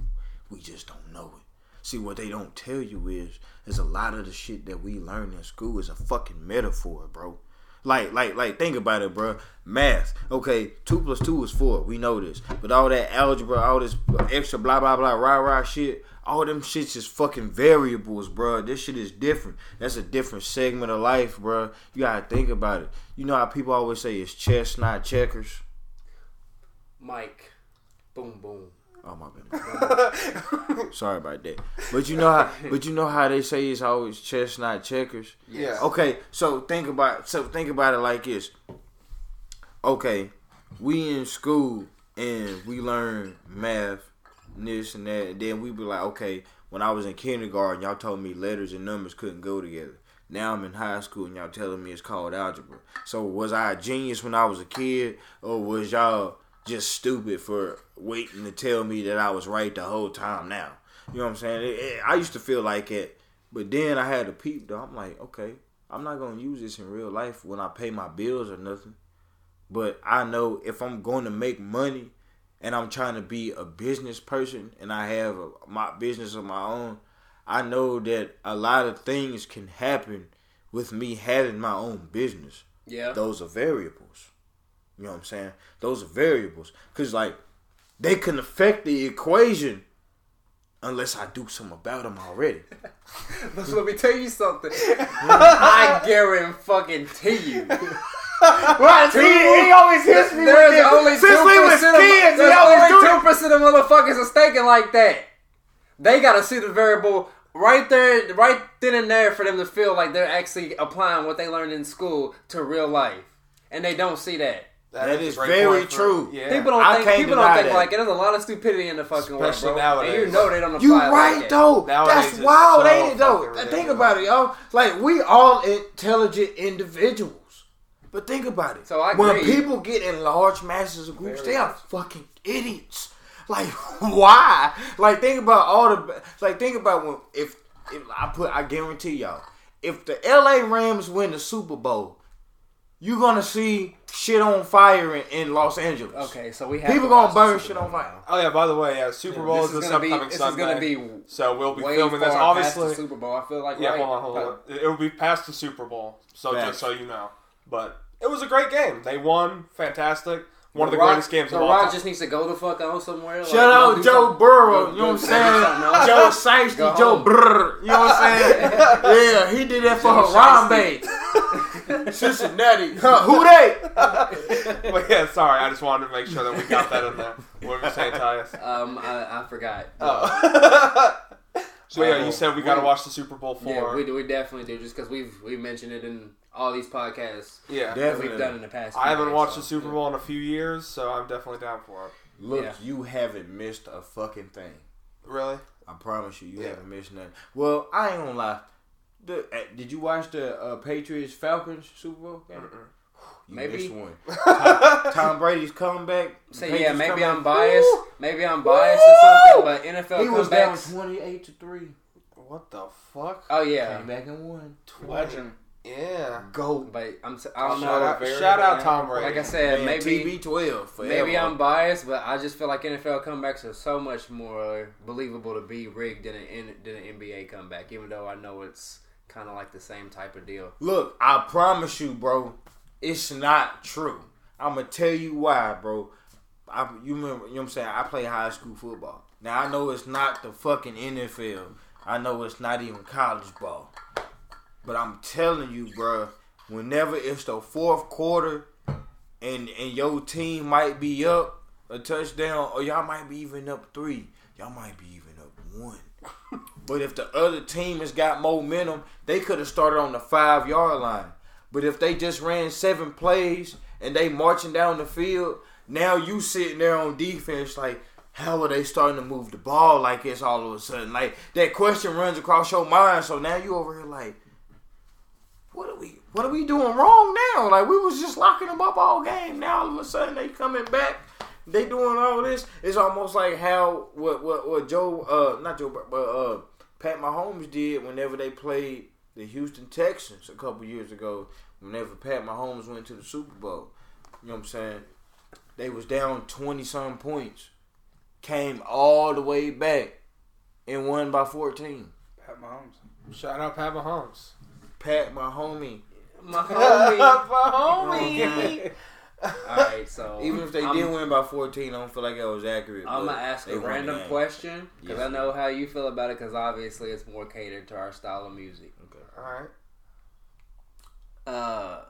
We just don't know it. See what they don't tell you is is a lot of the shit that we learn in school is a fucking metaphor, bro. Like, like, like, think about it, bro. Math. Okay, two plus two is four. We know this. But all that algebra, all this extra blah blah blah rah rah shit, all them shits is fucking variables, bro. This shit is different. That's a different segment of life, bro. You gotta think about it. You know how people always say it's chess, not checkers. Mike. Boom boom. Oh my goodness. Sorry about that. But you know how but you know how they say it's always chess not checkers? Yeah. Okay, so think about so think about it like this. Okay, we in school and we learn math, this and that, and then we be like, okay, when I was in kindergarten, y'all told me letters and numbers couldn't go together. Now I'm in high school and y'all telling me it's called algebra. So was I a genius when I was a kid, or was y'all just stupid for waiting to tell me that I was right the whole time now. You know what I'm saying? It, it, I used to feel like it, but then I had to peep though. I'm like, okay, I'm not gonna use this in real life when I pay my bills or nothing. But I know if I'm going to make money and I'm trying to be a business person and I have a, my business of my own, I know that a lot of things can happen with me having my own business. Yeah. Those are variables. You know what I'm saying? Those are variables. Cause like they can affect the equation unless I do something about them already. But let me tell you something. I guarantee fucking you. right? See, he always hits me with There's this. only Since we two was percent of kids, he there's always only two percent of motherfuckers are thinking like that. They gotta see the variable right there, right then and there, for them to feel like they're actually applying what they learned in school to real life, and they don't see that. That a is very point for- true. Yeah. People don't I think can't people don't think that. like it. There's a lot of stupidity in the fucking world, Especially bro. And you know they don't apply You it right like though. Nowadays That's wild, so ain't it though? fucking Think about it, y'all. Like we all intelligent individuals. But think about it. So I when people get in large masses of groups, Very they are fucking idiots. Like why? Like think about all the like think about when if if I put I guarantee y'all if the LA Rams win the Super Bowl, you're gonna see shit on fire in, in Los Angeles. Okay, so we have People to gonna burn shit on fire. Oh yeah. By the way, yeah, Super Bowl This is is this gonna be upcoming this is gonna be so we'll be way filming far this. past the Obviously, Super Bowl. I feel like yeah. right? Hold on, hold on. It will be past the Super Bowl. So Facts. just so you know, but it was a great game. They won. Fantastic. One of the Rock- greatest games the of all Rock time. just needs to go the fuck out somewhere. like, Shout go out Joe something- Burrow, go- you know what I'm go- go do saying? Joe Shiesty, Joe home. Brr, you know what I'm saying? yeah, he did that for Harambe. Cincinnati. Huh, who they? but yeah, sorry. I just wanted to make sure that we got that in there. What were you saying, Tyus? Um, I, I forgot. Oh. so yeah, you said we got to watch the Super Bowl four. Yeah, we, do- we definitely do, just because we've we mentioned it in all these podcasts yeah. that Definitely. we've done in the past. I haven't days, watched so, the Super yeah. Bowl in a few years, so I'm definitely down for it. Look, Yeah. you haven't missed a fucking thing. Really? I promise you, you Yeah. haven't missed nothing. Well, I ain't gonna lie. The, uh, did you watch the uh, Patriots Falcons Super Bowl game? You Maybe. missed one. Tom, Tom Brady's comeback. So Patriots yeah, maybe comeback. I'm biased. Woo! Maybe I'm biased or something. But NFL He was down twenty eight to three. What the fuck? Oh yeah, Came back and won. Legend. Yeah. Go. but I'm. s- I don't Shout know. out, very shout out Tom Brady. Like I said, Man, maybe TB twelve. Forever. maybe I'm biased, but I just feel like NFL comebacks are so much more believable to be rigged than an than an NBA comeback. Even though I know it's kind of like the same type of deal. Look, I promise you, bro, it's not true. I'm gonna tell you why, bro. I, you remember, you know what I'm saying? I play high school football. Now I know it's not the fucking NFL. I know it's not even college ball. But I'm telling you, bro, whenever it's the fourth quarter and and your team might be up a touchdown or y'all might be even up three, y'all might be even up one. But if the other team has got momentum, they could have started on the five yard line. But if they just ran seven plays and they marching down the field, now you sitting there on defense like, how are they starting to move the ball like this all of a sudden? Like that question runs across your mind. So now you over here like, what are we what are we doing wrong now? Like we was just locking them up all game. Now all of a sudden they coming back. They doing all this. It's almost like how what what what Joe uh not Joe but uh Pat Mahomes did whenever they played the Houston Texans a couple years ago. Whenever Pat Mahomes went to the Super Bowl, you know what I'm saying? They was down twenty some points, came all the way back, and won by fourteen. Pat Mahomes. Shout out Pat Mahomes. Pat, my homie, My homie. For homie. Oh, All right, so Even if they I'm, did win by 14, I don't feel like that was accurate. I'm gonna ask a random question because Yes. I know how you feel about it. Because obviously, it's more catered to our style of music. Okay. All right. Uh,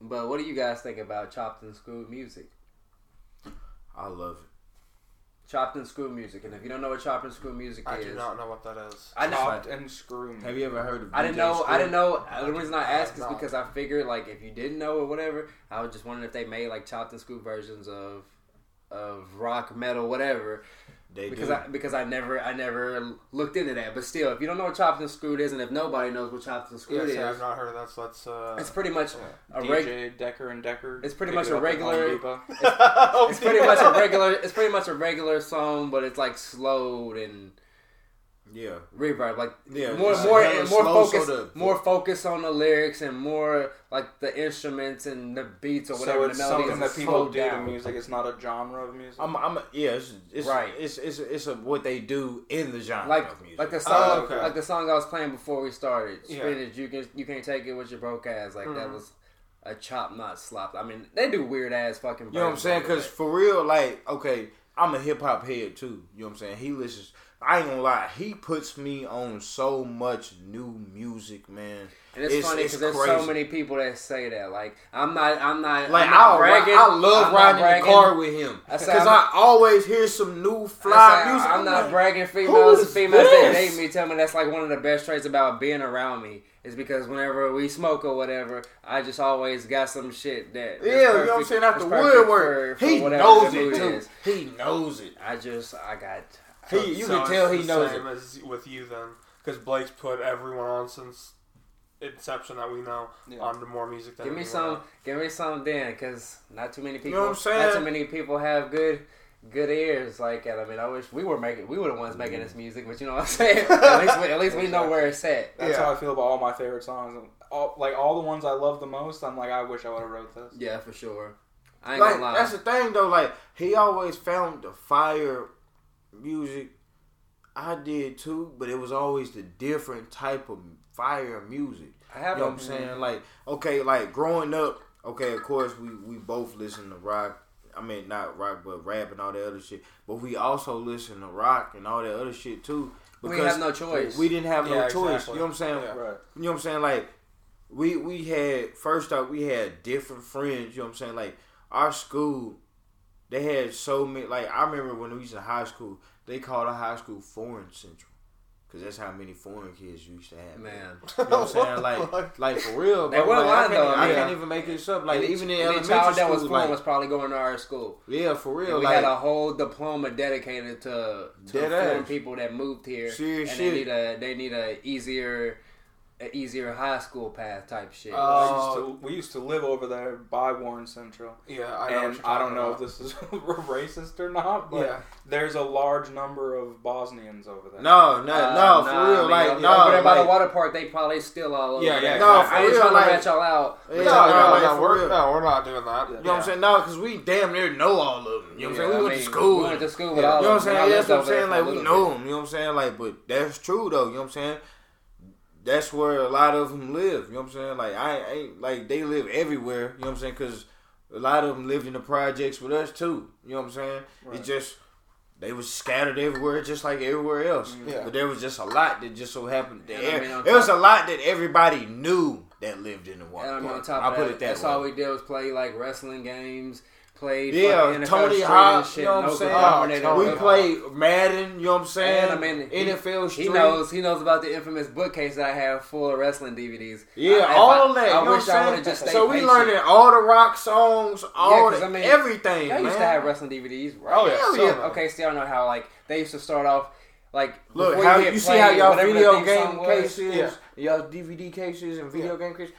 but what do you guys think about chopped and screwed music? I love it. Chopped and screwed music, and if you don't know what chopped and screwed music is I is, do not know what that is. I just Chopped and screwed. Have you ever heard of? I didn't DJ know. I didn't know. The reason I I asked is not. because I figured like if you didn't know or whatever, I was just wondering if they made like chopped and screwed versions of of rock, metal, whatever. They Because do. I because I never I never looked into that. But still, if you don't know what chopped and screwed is, and if nobody knows what chopped and Yeah, screwed see, I've not heard of that. So let's. Uh, it's pretty much a DJ reg. Decker and Decker. It's pretty much a up at Home regular- Depot. It's pretty much a regular. It's pretty much a regular song, but it's like slowed and yeah. reverb, like Yeah, more it's more hella more slow, focus, so the- more focus on the lyrics and more like the instruments and the beats or whatever So the it's melodies something that is people slowed do to music. It's not a genre of music. I'm, I'm, yeah, it's, it's Right. It's, it's, it's a, what they do in the genre Like of music. like the song Oh, okay. like the song I was playing before we started. Yeah. You can you can't take it with your broke ass. Like that Mhm. was a chop not slop. I mean they do weird ass fucking. You know what I'm saying? Because for real, like, okay, I'm a hip hop head too. You know what I'm saying? He listens. I ain't gonna lie. He puts me on so much new music, man. And it's, It's- funny because there's so many people that say that. Like I'm not, I'm not, Like I'm not bragging. I love I'm riding in the car with him because I'm- I always hear some new I fly music. I'm not like, bragging. Females, females that this? date me tell me that's like one of the best traits about being around me is because whenever we smoke or whatever, I just always got some shit that. Yeah, you know what I'm perfect- saying? After woodwork, for- for he knows it. He knows it. I just, I got. He, you So can tell he the knows same it. as with you then, because Blake's put everyone on since inception that we know Yeah. on the more music. Than Give me some, else. give me some, Dan, because not too many people. know what I'm saying? Not too many people have good. Good ears like that. I mean, I wish we were making, we were the ones making this music, but you know what I'm saying. at least, we, at least we know where it's at. That's Yeah. how I feel about all my favorite songs. All, like all the ones I love the most, I'm like, I wish I would have wrote this. Yeah, for sure. I ain't Like gonna lie. that's the thing though. Like he always found the fire music. I did too, but it was always the different type of fire music. I have you know what I'm saying? Like, okay, like growing up, okay, of course we we both listen to rock. I mean, not rock, but rap and all that other shit. But we also listen to rock and all that other shit too. We have no choice. We didn't have no Yeah, choice. exactly. You know what I'm saying? Yeah. Right. You know what I'm saying? Like, we we had first off we had different friends. You know what I'm saying? Like our school, they had so many. Like I remember when we was in high school, they called our high school foreign central. Cause that's how many foreign kids you used to have. man. You know what I'm saying? Like, like for real, They bro. weren't like, I, lying, can't, though, I yeah. can't even make this up. Like Any- even in elementary child school, that was like, was probably going to our school. yeah, for And real. we like, had a whole diploma dedicated to, to foreign ass. people that moved here, Serious and shit. they need a they need a easier, a easier high school path type shit. Uh, I used to, we used to live over there by Warren Central, Yeah, I know. what and you're I don't know about. if this is racist or not, but Yeah. there's a large number of Bosnians over there. no, no, Uh, no, nah, for I real. mean, like, over no, there by the water park, they probably still all over. Yeah, yeah, No, for I ain't real, trying like- to rat y'all out. Yeah, No, no, no, like, no, for we're, real. no, we're not doing that. You know what I'm saying? No, because we damn near know all of them. You know what I'm saying? We went to school. We went to school with Yeah. all You know what I'm saying? I That's what I'm saying. Like we know them. You know what I'm saying? Like, but that's true though. You know what I'm saying? That's where a lot of them live. You know what I'm saying? Like I ain't like they live everywhere. You know what I'm saying? Because a lot of them lived in the projects with us too. You know what I'm saying? It just they was scattered everywhere, just like everywhere else. Mm-hmm. Yeah. But there was just a lot that just so happened. That And I mean, there was a lot that everybody knew that lived in the water. And I mean, on park. top I'll of put that, it that that's way. all we did was play like wrestling games, played Yeah, fucking NFL Tony Street Hawk, and shit. you know what I'm no saying? Oh, we Tony played Madden, you know what I'm saying? And I mean, he- NFL Street. He knows. He knows about the infamous bookcase that I have full of wrestling DVDs. Yeah, I- all I, that. You I know wish what I would have just stayed So we patient. learning all the rock songs, all 'cause the, I mean, everything. I used man. to have wrestling DVDs. Right? Oh, yeah, Hell so- yeah. Okay, see, I know how like they used to start off like Look, how hit you see how y'all video game song was. cases, Yeah. y'all DVD cases and video game cases.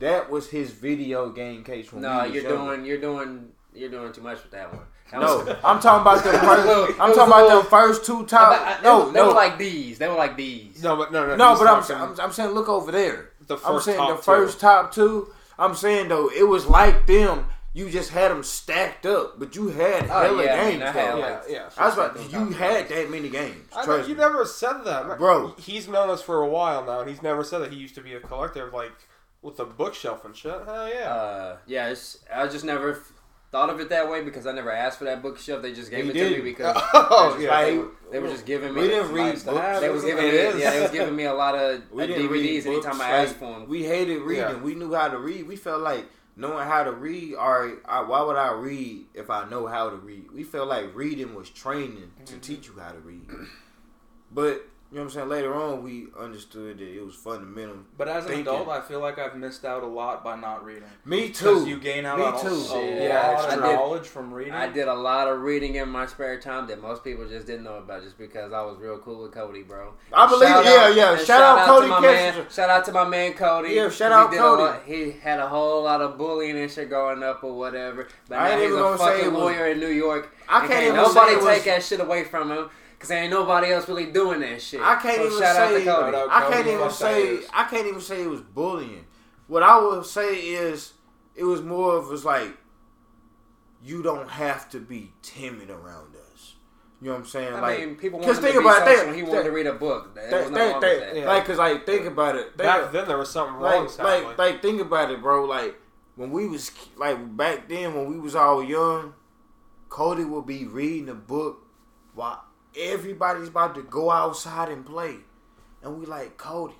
That was his video game case when No, we you're younger. doing, you're doing, you're doing too much with that one. That No, was- I'm talking about the first. a little- I'm talking a about little- the first two But top. I- they No, they no, were like these. They were like these. No, but no, no. no. But I'm, I'm, I'm saying, look over there. the I'm first saying top the first two. top two. I'm saying though, it was like them. You just had them stacked up, but you had Oh, hella yeah, I mean, games. I had, though. Yeah, like, yeah. I was about, you had two. that many games. I know, Trust you me. never said that, Bro. He's known us for a while now, and he's never said that he used to be a collector of like with a bookshelf and shit. Hell yeah. Uh, yeah, it's, I just never f- thought of it that way because I never asked for that bookshelf. They just gave it to me because oh they, yeah. Like, they, were- they were just giving me. we didn't read books. have. They was giving It me, yeah, they was giving me a lot of We DVDs books, anytime I like, asked for them. We hated reading. Yeah. We knew how to read. We felt like knowing how to read. All right, I, why would I read if I know how to read? We felt like reading was training to mm-hmm. teach you how to read. But you know what I'm saying. Later on, we understood that it was fundamental. But as an Thinking. adult, I feel like I've missed out a lot by not reading. Me Because too. you gain out Me on too. a Shit. Yeah, lot I of did- knowledge from reading. I did a lot of reading in my spare time that most people just didn't know about just because I was real cool with Cody, bro. I believe. Shout yeah, out- yeah. and Shout, out, Cody to my man. Shout out to my man Cody. Yeah, shout out did Cody. lot- he had a whole lot of bullying and shit growing up or whatever. But I now ain't he's even a gonna say fucking it was- lawyer in New York. I can't can't even nobody say it was- take that shit away from him. Cause ain't nobody else really doing that shit. I can't So even shout out to say. Cody. out I can't even say. haters. I can't even say it was bullying. What I would say is, it was more of was like, you don't have to be timid around us. You know what I'm saying? I like, mean, people cause wanted to think be about it, social. think- he wanted to read a book. There think- was nothing wrong think- that. Yeah. Like, cause like, think about it. Think, Back then there was something wrong. like, sadly. like, like, think about it, bro. Like, when we was like back then, when we was all young, Cody would be reading a book while everybody's about to go outside and play, and we like Cody.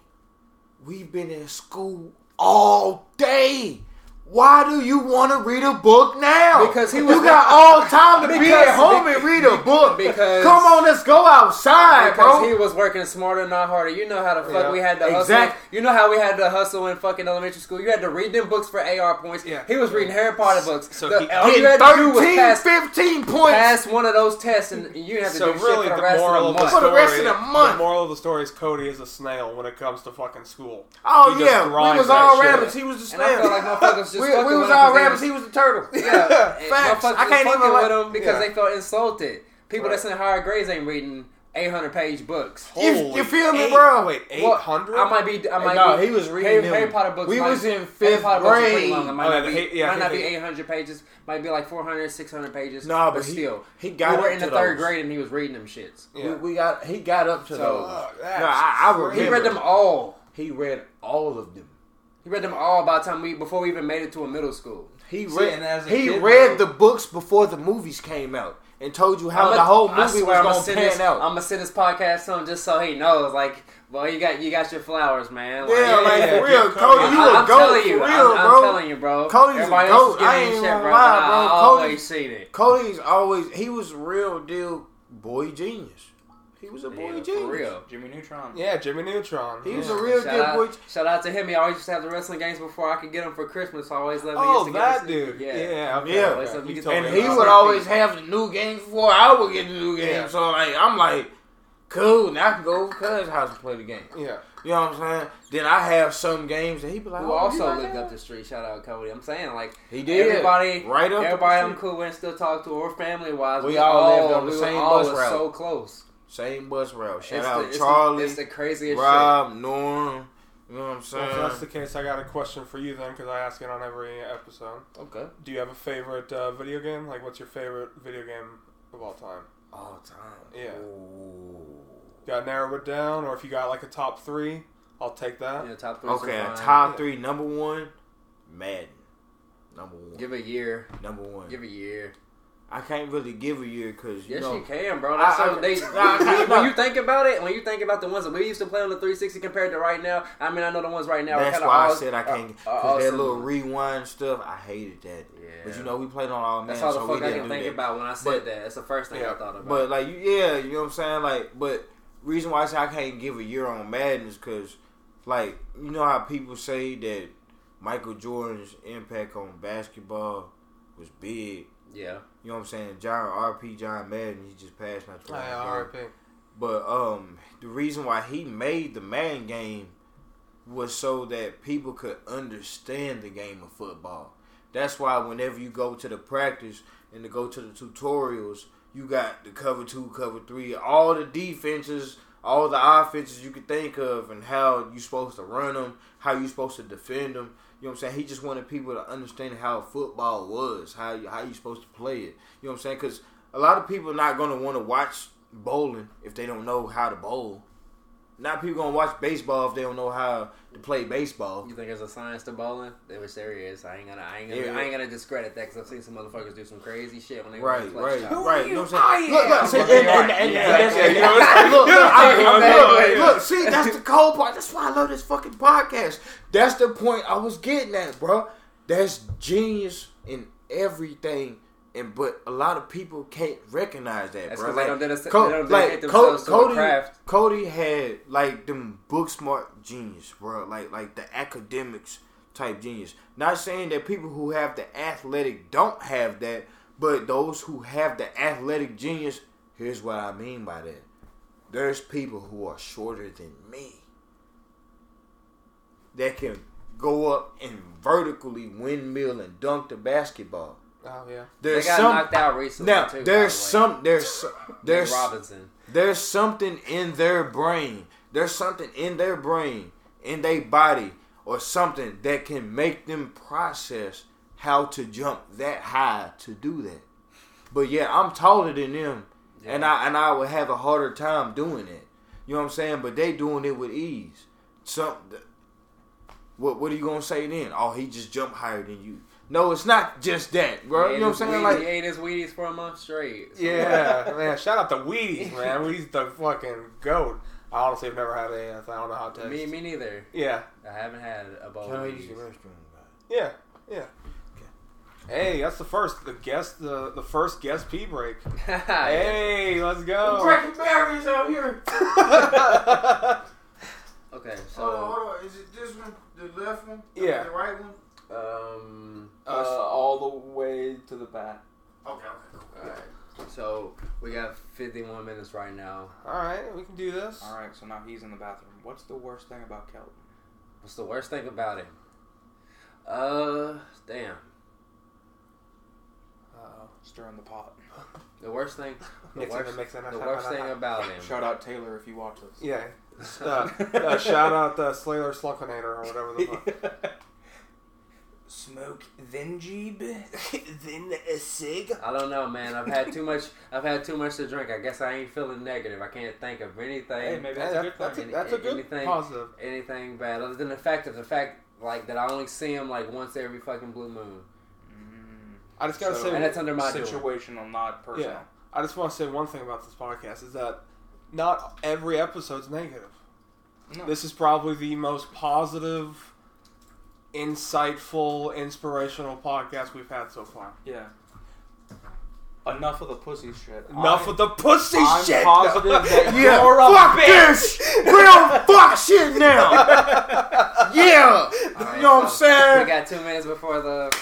We've been in school all day. Why do you want to read a book now? Because he was- you got all time to be at home and read a book. because- come on, let's go outside, Because bro. he was working smarter, not harder. You know how the fuck Yeah. we had to hustle. Exact- You know how we had to hustle in fucking elementary school. You had to read them books for AR points. Yeah. He was reading Harry Potter books. So The- he- all you Getting had to do was pass, 15 points. pass one of those tests, and you didn't have to so do really, shit for the the rest moral of of the the month. For the story, rest of the month. the moral of the story is Cody is a snail when it comes to fucking school. Oh He yeah, we grinds was all rabbits. He was the And I felt like snail. Motherfuckers just We, fucking we was all him all 'cause they rabbits. was- He was the turtle. Yeah, Facts. I can't even with them because yeah. they felt insulted. People Right. that's in higher grades ain't reading 800 page books. You- you feel me, eight- bro? Wait, eight Well, hundred? I might be. I might no, be, he was reading Harry. Harry Potter books. We might- was in Harry fifth Potter books are pretty grade. long. It might Oh, not yeah, be, yeah, might not be 800 pages. Might be like 400, 600 pages. No, but but he- still, he got we were up in the to third grade and he was reading them shits. Yeah. We, we got he got up to So, those. uh, no, I, I remember. He read them all. He read all of them. He read them all by the time we before we even made it to a middle school. He See, read. as a he kid, read bro- the books before the movies came out and told you how I'ma- the whole movie was I'ma gonna send pan this, out. I'm gonna send this podcast to him just so he knows. Like, well, you got you got your flowers, man. Like, yeah, like yeah, for real, give Cody, Cody- you I, a I'm goat telling you, for real, I'm, bro. I'm telling you, bro. Cody's a Everybody goat. else is I giving ain't shit, gonna bro. lie, but bro. I Cody- always seen it. Cody's always he was real deal boy genius. He was a boy Yeah, genius. for real. Jimmy Neutron. Yeah, Jimmy Neutron. He was a real Shout deal out, boy. shout out to him. He always used to have the wrestling games before I could get them for Christmas. So I always let me Oh, used to get that us- dude. Yeah, Yeah. okay, Yeah. okay. And You he And he would that. always have the new games before I would get the new games. Yeah. So like I'm like, cool. Now I can go over cuz house and play the game. Yeah. You know what I'm saying? Then I have some games that he be like, Who oh, also you like lived that? up the street. Shout out Cody. I'm saying like He did. everybody, right up. the everybody I'm cool with and still talk to, or family wise. We all lived on the we same were all bus route. So close. Same bus route. Shout It's out the, it's Charlie, The, it's the craziest Rob, Norm. You know what I'm Well, saying? if that's the case, I got a question for you then, because I ask it on every episode. okay. Do you have a favorite uh, video game? Like, what's your favorite video game of all time? All time. Yeah. Ooh. Got to narrow it down, or if you got like a top three, I'll take that. Yeah, top three. Okay, so fine. top Yeah. three. Number one, Madden. Number one. Give a year. Number one. Give a year. I can't really give a year because you Yes, know. you can, bro. That's I- so they, I- I- when, you think about it, when you think about the ones that we used to play on the 360 compared to right now, I mean, I know the ones right now. That's why I said I can't. uh, Because uh, that little rewind stuff, I hated that. Yeah. But you know, we played on all man, That's all the so we fuck I didn't can think that. about when I said But- that. That's the first thing I thought about. But like, yeah, you know what I'm saying. Like, but reason why I say I can't give a year on Madden is because, like, you know how people say that Michael Jordan's impact on basketball was big. yeah, You know what I'm saying? John RP John Madden, he just passed not too long yeah, ago. R.I.P. But um, the reason why he made the Madden game was so that people could understand the game of football. That's why whenever you go to the practice and to go to the tutorials, you got the cover two, cover three, all the defenses, all the offenses you could think of, and how you're supposed to run them, how you're supposed to defend them. You know what I'm saying? He just wanted people to understand how football was, how you, how you supposed to play it. You know what I'm saying? Because a lot of people are not gonna want to watch bowling if they don't know how to bowl. Not people gonna watch baseball if they don't know how to play baseball. You think there's a science to bowling? Which there is. I ain't gonna. I ain't gonna. Yeah. I ain't gonna discredit that because I've seen some motherfuckers do some crazy shit when they Right, play right, shot. right. You know what I'm saying? Look, look, see, and, and, right. and, Yeah, and that's, yeah, and, you know, it's- and look, look, I- I'm I'm look, look, see, that's the cold part. That's why I love this fucking podcast. That's the point I was getting at, bro. That's genius in everything. And but a lot of people can't recognize that, That's bro. 'cause they don't dedica- Co- they don't like, dedicate Co- to the Cody, craft. Cody had like them book smart genius, bro. Like like the academics type genius. Not saying that people who have the athletic don't have that, but those who have the athletic genius, here's what I mean by that. There's people who are shorter than me that can go up and vertically windmill and dunk the basketball. Oh yeah. They There's got some knocked out recently now. too. there's some. There's there's Robinson. there's something in their brain. There's something in their brain, in their body, or something that can make them process how to jump that high to do that. But yeah, I'm taller than them, and I and I would have a harder time doing it. You know what I'm saying? But they doing it with ease. Some, what what are you gonna say then? Oh, he just jumped higher than you. No, it's not just that, bro. He you know what I'm saying? Wheaties- Like he ate his Wheaties for a month straight. So- Yeah, man. Shout out to Wheaties, man. Wheaties the fucking goat. I honestly have never had a. I don't know how to. tastes. Me, me neither. Yeah, I haven't had a bowl. Can I of use the Wheaties. restroom? yeah, yeah. Hey, that's the first. The guest. The the first guest pee break. Hey, let's go. Breaking barriers out here. Okay, hold on, so hold on. Is it this one, the left one? Yeah. The right one? Um, Uh, all the way to the back. Okay, okay, all right. So we got 51 minutes right now. All right, we can do this. All right, so now he's in the bathroom. What's the worst thing about Kelton? What's the worst thing about him? Uh, damn. Uh-oh. Stirring the pot. The worst thing. The Mixing worst, and mixing. the worst thing about him. Shout out Taylor if you watch this. Yeah. Uh, uh, shout out the Slayer Slunkinator or whatever the fuck. Smoke then jeeb. then a cig. I don't know, man. I've had too much. I've had too much to drink. I guess I ain't feeling negative. I can't think of anything. Hey, maybe Yeah, that's a that- good that's, a, thing. that's a good Anything- positive. anything bad other than the fact of the fact like that I only see him like once every fucking blue moon. Mm. I just gotta So- say, And that's under my door. situational, not personal. Yeah. I just want to say one thing about this podcast is that not every episode's negative. No. This is probably the most positive, insightful, inspirational podcast we've had so far. Yeah. Enough of the pussy shit. Enough I- with the pussy I'm shit. positive that Yeah, you're a fuck bitch. this! We don't fuck shit now! yeah! Alright, You know what I'm saying. We got two minutes before the.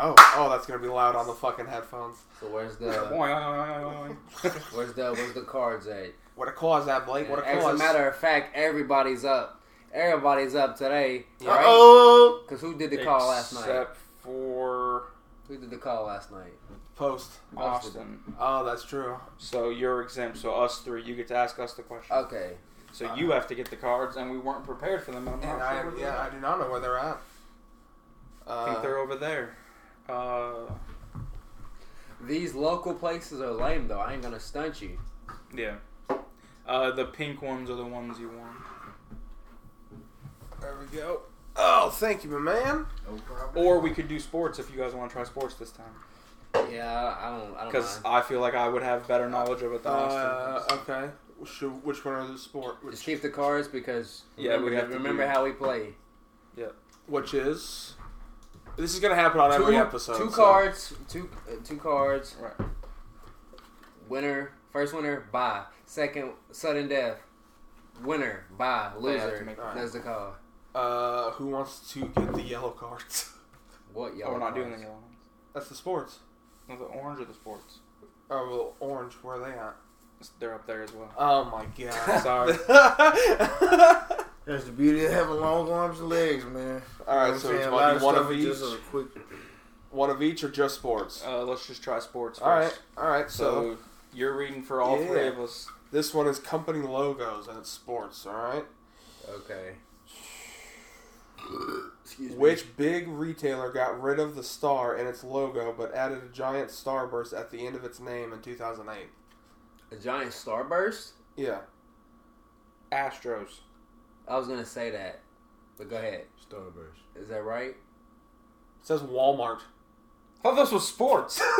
Oh, oh, that's gonna be loud on the fucking headphones. So where's the where's the where's the cards at? What a cause that Blake? What a As a matter of fact, everybody's up. Everybody's up today, right? Oh, Because who did the call last night? Except for Who did the call last night? Post. Austin. Oh, that's true. So you're exempt. So us three, you get to ask us the question. Okay. so you have to get the cards, and we weren't prepared for them. And I'm And not I, sure where yeah, they're I do not know where they're at. I Uh, think they're over there. Uh, These local places are lame though. I ain't gonna stunt you. yeah. Uh, the pink ones are the ones you want. There we go. Oh, thank you, my man. Or we could do sports if you guys want to try sports this time. Yeah, I don't. I don't Because. I feel like I would have better knowledge of it than Uh, Austin. okay. Should, which one are the sport? Which, Just keep the cards because Yeah, remember, we have to remember do- how we play. which is? This is gonna happen on every episode. Two so- cards. Two uh, two cards. Right. Winner. First winner. Bye. Second sudden death. Winner. Bye. They have to Loser. make- That's the call. Uh, who wants to get the yellow cards? What y'all? Oh, we're not doing the yellow ones. That's the sports. No, the orange or the sports. Oh, well, orange. Where are they at? They're up there as well. Oh my god. Sorry. That's the beauty of having long arms and legs, man. All right, You know so it's saying? one, of one stuff of is each. just a quick. One of each, or just sports? Uh, let's just try sports first. all right, all right. So, So, you're reading for all three of us. this one is company logos and it's sports. All right. Okay. Excuse me. Which big retailer got rid of the star in its logo but added a giant starburst at the end of its name in 2008? A giant starburst. Yeah. Astros. I was gonna say that, but go ahead. Starburst. Is that right? It says Walmart. I thought this was sports.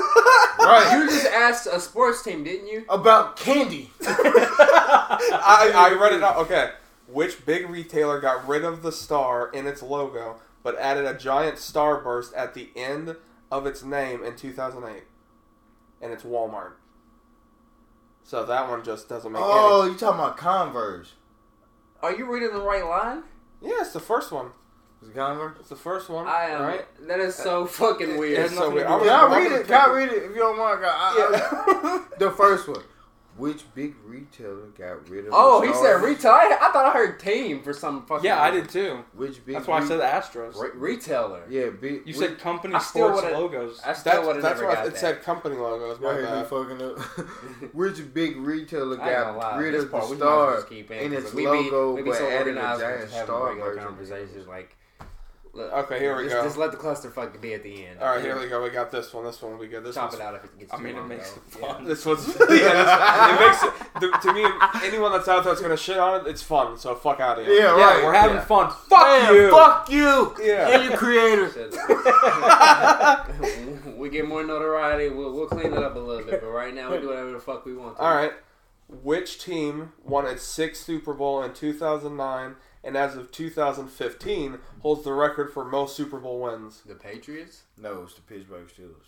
Right. You just asked a sports team, didn't you? About candy. I, I read it out. Okay. Which big retailer got rid of the star in its logo but added a giant starburst at the end of its name in 2008? And it's Walmart. So that one just doesn't make Oh, you talking about Converse? Are you reading the right line? Yeah, it's the first one. Is it Converse? It's the first one. I am. Right? That is so fucking weird. has nothing to do Can with- I I'm read gonna it? Can I read it if you don't mind? I, I, the first one. Which big retailer got rid of? Oh, he said retail. I, I thought I heard team for some fucking. yeah, I did too. Which big? That's why I re- said Astros. Re- retailer. Yeah, big. You which- said company I still sports logos. I still That's, would have that's never why got it that. said company logos. My heard bad. fucking up. Which big retailer I ain't gonna got lie. rid of the part we might star just keep in its we logo be, we be but added a giant with having star version? conversations. Like, look, Okay, here we just, go. Just let the clusterfuck be at the end. All right, here we go. We got this one. This one will be good. This Chop it out if it gets I too mean, it makes though. it fun. This one's yeah, this, it makes it to, to me anyone that's out there that's gonna shit on it, it's fun. So fuck out of here. Yeah, Yeah, right. we're having Yeah. fun. Fuck Man, you. Fuck you. Yeah. And your creator. We get more notoriety. We'll, we'll clean it up a little bit, but right now we do whatever the fuck we want. To. All right. Which team won its sixth Super Bowl in 2009 and as of 2015 holds the record for most Super Bowl wins? The Patriots. No, it's the Pittsburgh Steelers.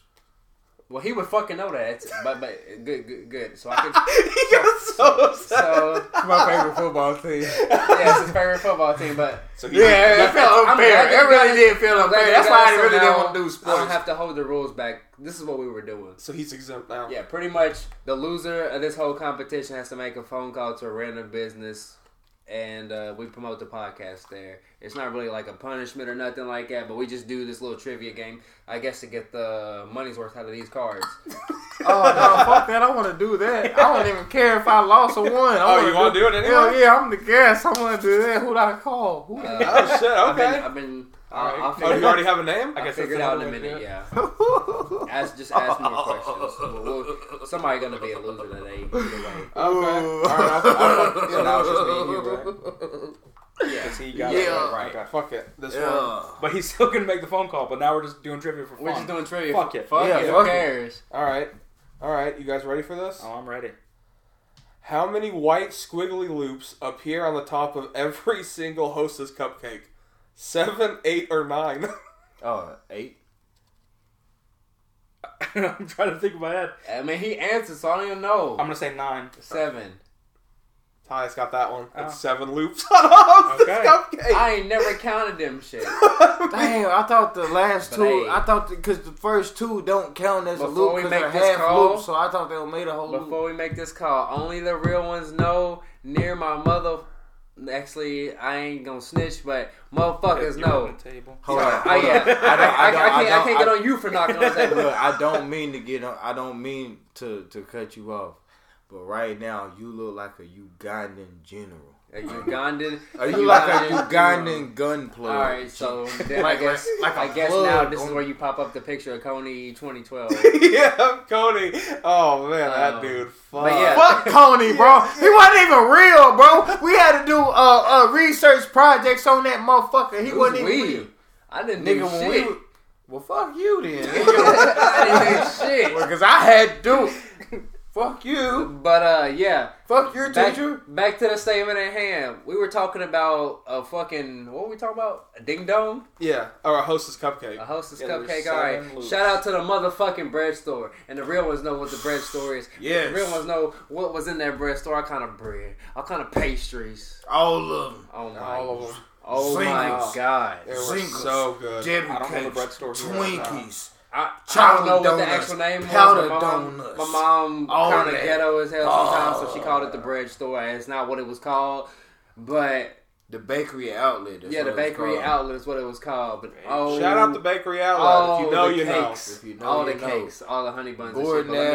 Well, he would fucking know that. It's- but but good good good. So I can. he got so So my favorite football team. yeah, it's his favorite football team, but So he, Yeah, it felt I'm unfair. It really guys- did feel unfair. That's why I so really didn't now want to do I don't have to hold the rules back. This is what we were doing. so he's exempt now. Yeah, pretty much the loser of this whole competition has to make a phone call to a random business, and uh, we promote the podcast there. It's not really like a punishment or nothing like that, but we just do this little trivia game, I guess, to get the money's worth out of these cards. Oh no, fuck that! I want to do that. I don't even care if I lost or won. I Oh, wanna you want to do it anyway? Hell yeah, I'm the guest. I want to do that. Who do I call? Who? Uh, Oh shit. I've been, Okay. I've been, All right. I'll, I'll Oh, you already have a name? I guess figure it that's out in a another way to minute. do. Yeah, ask just ask more questions. We'll, we'll, somebody gonna be a loser today. Either way. Okay. All right. I'll, I'll, So now it's just me and you, right? Yeah. Because he got Yeah. it right. Right. Okay. fuck it. This one. But he's still gonna make the phone call. But now we're just doing trivia for fun. We're just doing trivia. Fuck it. Fuck Yeah, it. fuck Who it. cares? All right. All right. You guys ready for this? Oh, I'm ready. How many white squiggly loops appear on the top of every single Hostess cupcake? Seven, eight, or nine? Oh, eight. I'm trying to think in my head. I mean, he answered, so I don't even know. I'm gonna say nine. Seven. Ty's got that one. Oh. It's seven loops on a Hostess Okay. cupcake. I ain't never counted them shit. Damn, I thought the last But two. hey. I thought because the first two don't count as a Before loop because they're half call- loops. So I thought they were made a whole loop. Before we make this call, only the real ones know. Near my mother. Actually, I ain't gonna snitch, but motherfuckers You're know. the table. Hold on, Oh yeah, on. I, I, I, I don't- I can't, I don't- can't get I- on you for knocking on the table. Look, I don't mean to get. on- I don't mean to to cut you off, but right now you look like a Ugandan general. A Ugandan. Are you like a Ugandan- Ugandan gun player? All right, so then Like- I guess like- I guess now this is where you pop up the picture of Kony 2012. yeah, Cody. Oh man, that Um, dude. Fuck. yeah. Fuck Kony, bro. He wasn't even real, bro. We had to do uh, uh research projects on that motherfucker. He Who's wasn't even real. I didn't do Nigga, when shit. we well, fuck you then. I didn't do shit. Because I had to do. Fuck you. But uh, yeah. Fuck your Back, teacher. back to the statement at hand. We were talking about a fucking what were we talking about? A ding dong? Yeah, or a Hostess cupcake. A hostess Yeah, cupcake. All right. loops. Shout out to the motherfucking bread store. And the real ones know what the bread store is. Yeah. The real ones know what was in that bread store. All kind of bread. All kind of pastries. All of them. Oh my. All of them. Oh my Singles. god. They were Singles. so good. Debbie I don't know the cakes, bread store here right now. Twinkies. I, I Chocolate don't know what the donuts, actual name was. powdered My mom, donuts, my mom all kind of that. ghetto as hell sometimes, so she Oh. called it the bread store. and It's not what it was called, but The bakery outlet. that's yeah, the what it's bakery outlet is what it was called. But oh, Shout out the Bakery Outlet. oh, if you know, the you know. cakes, If you know, all you the know. cakes, all the honey buns. and Gordon but Ave,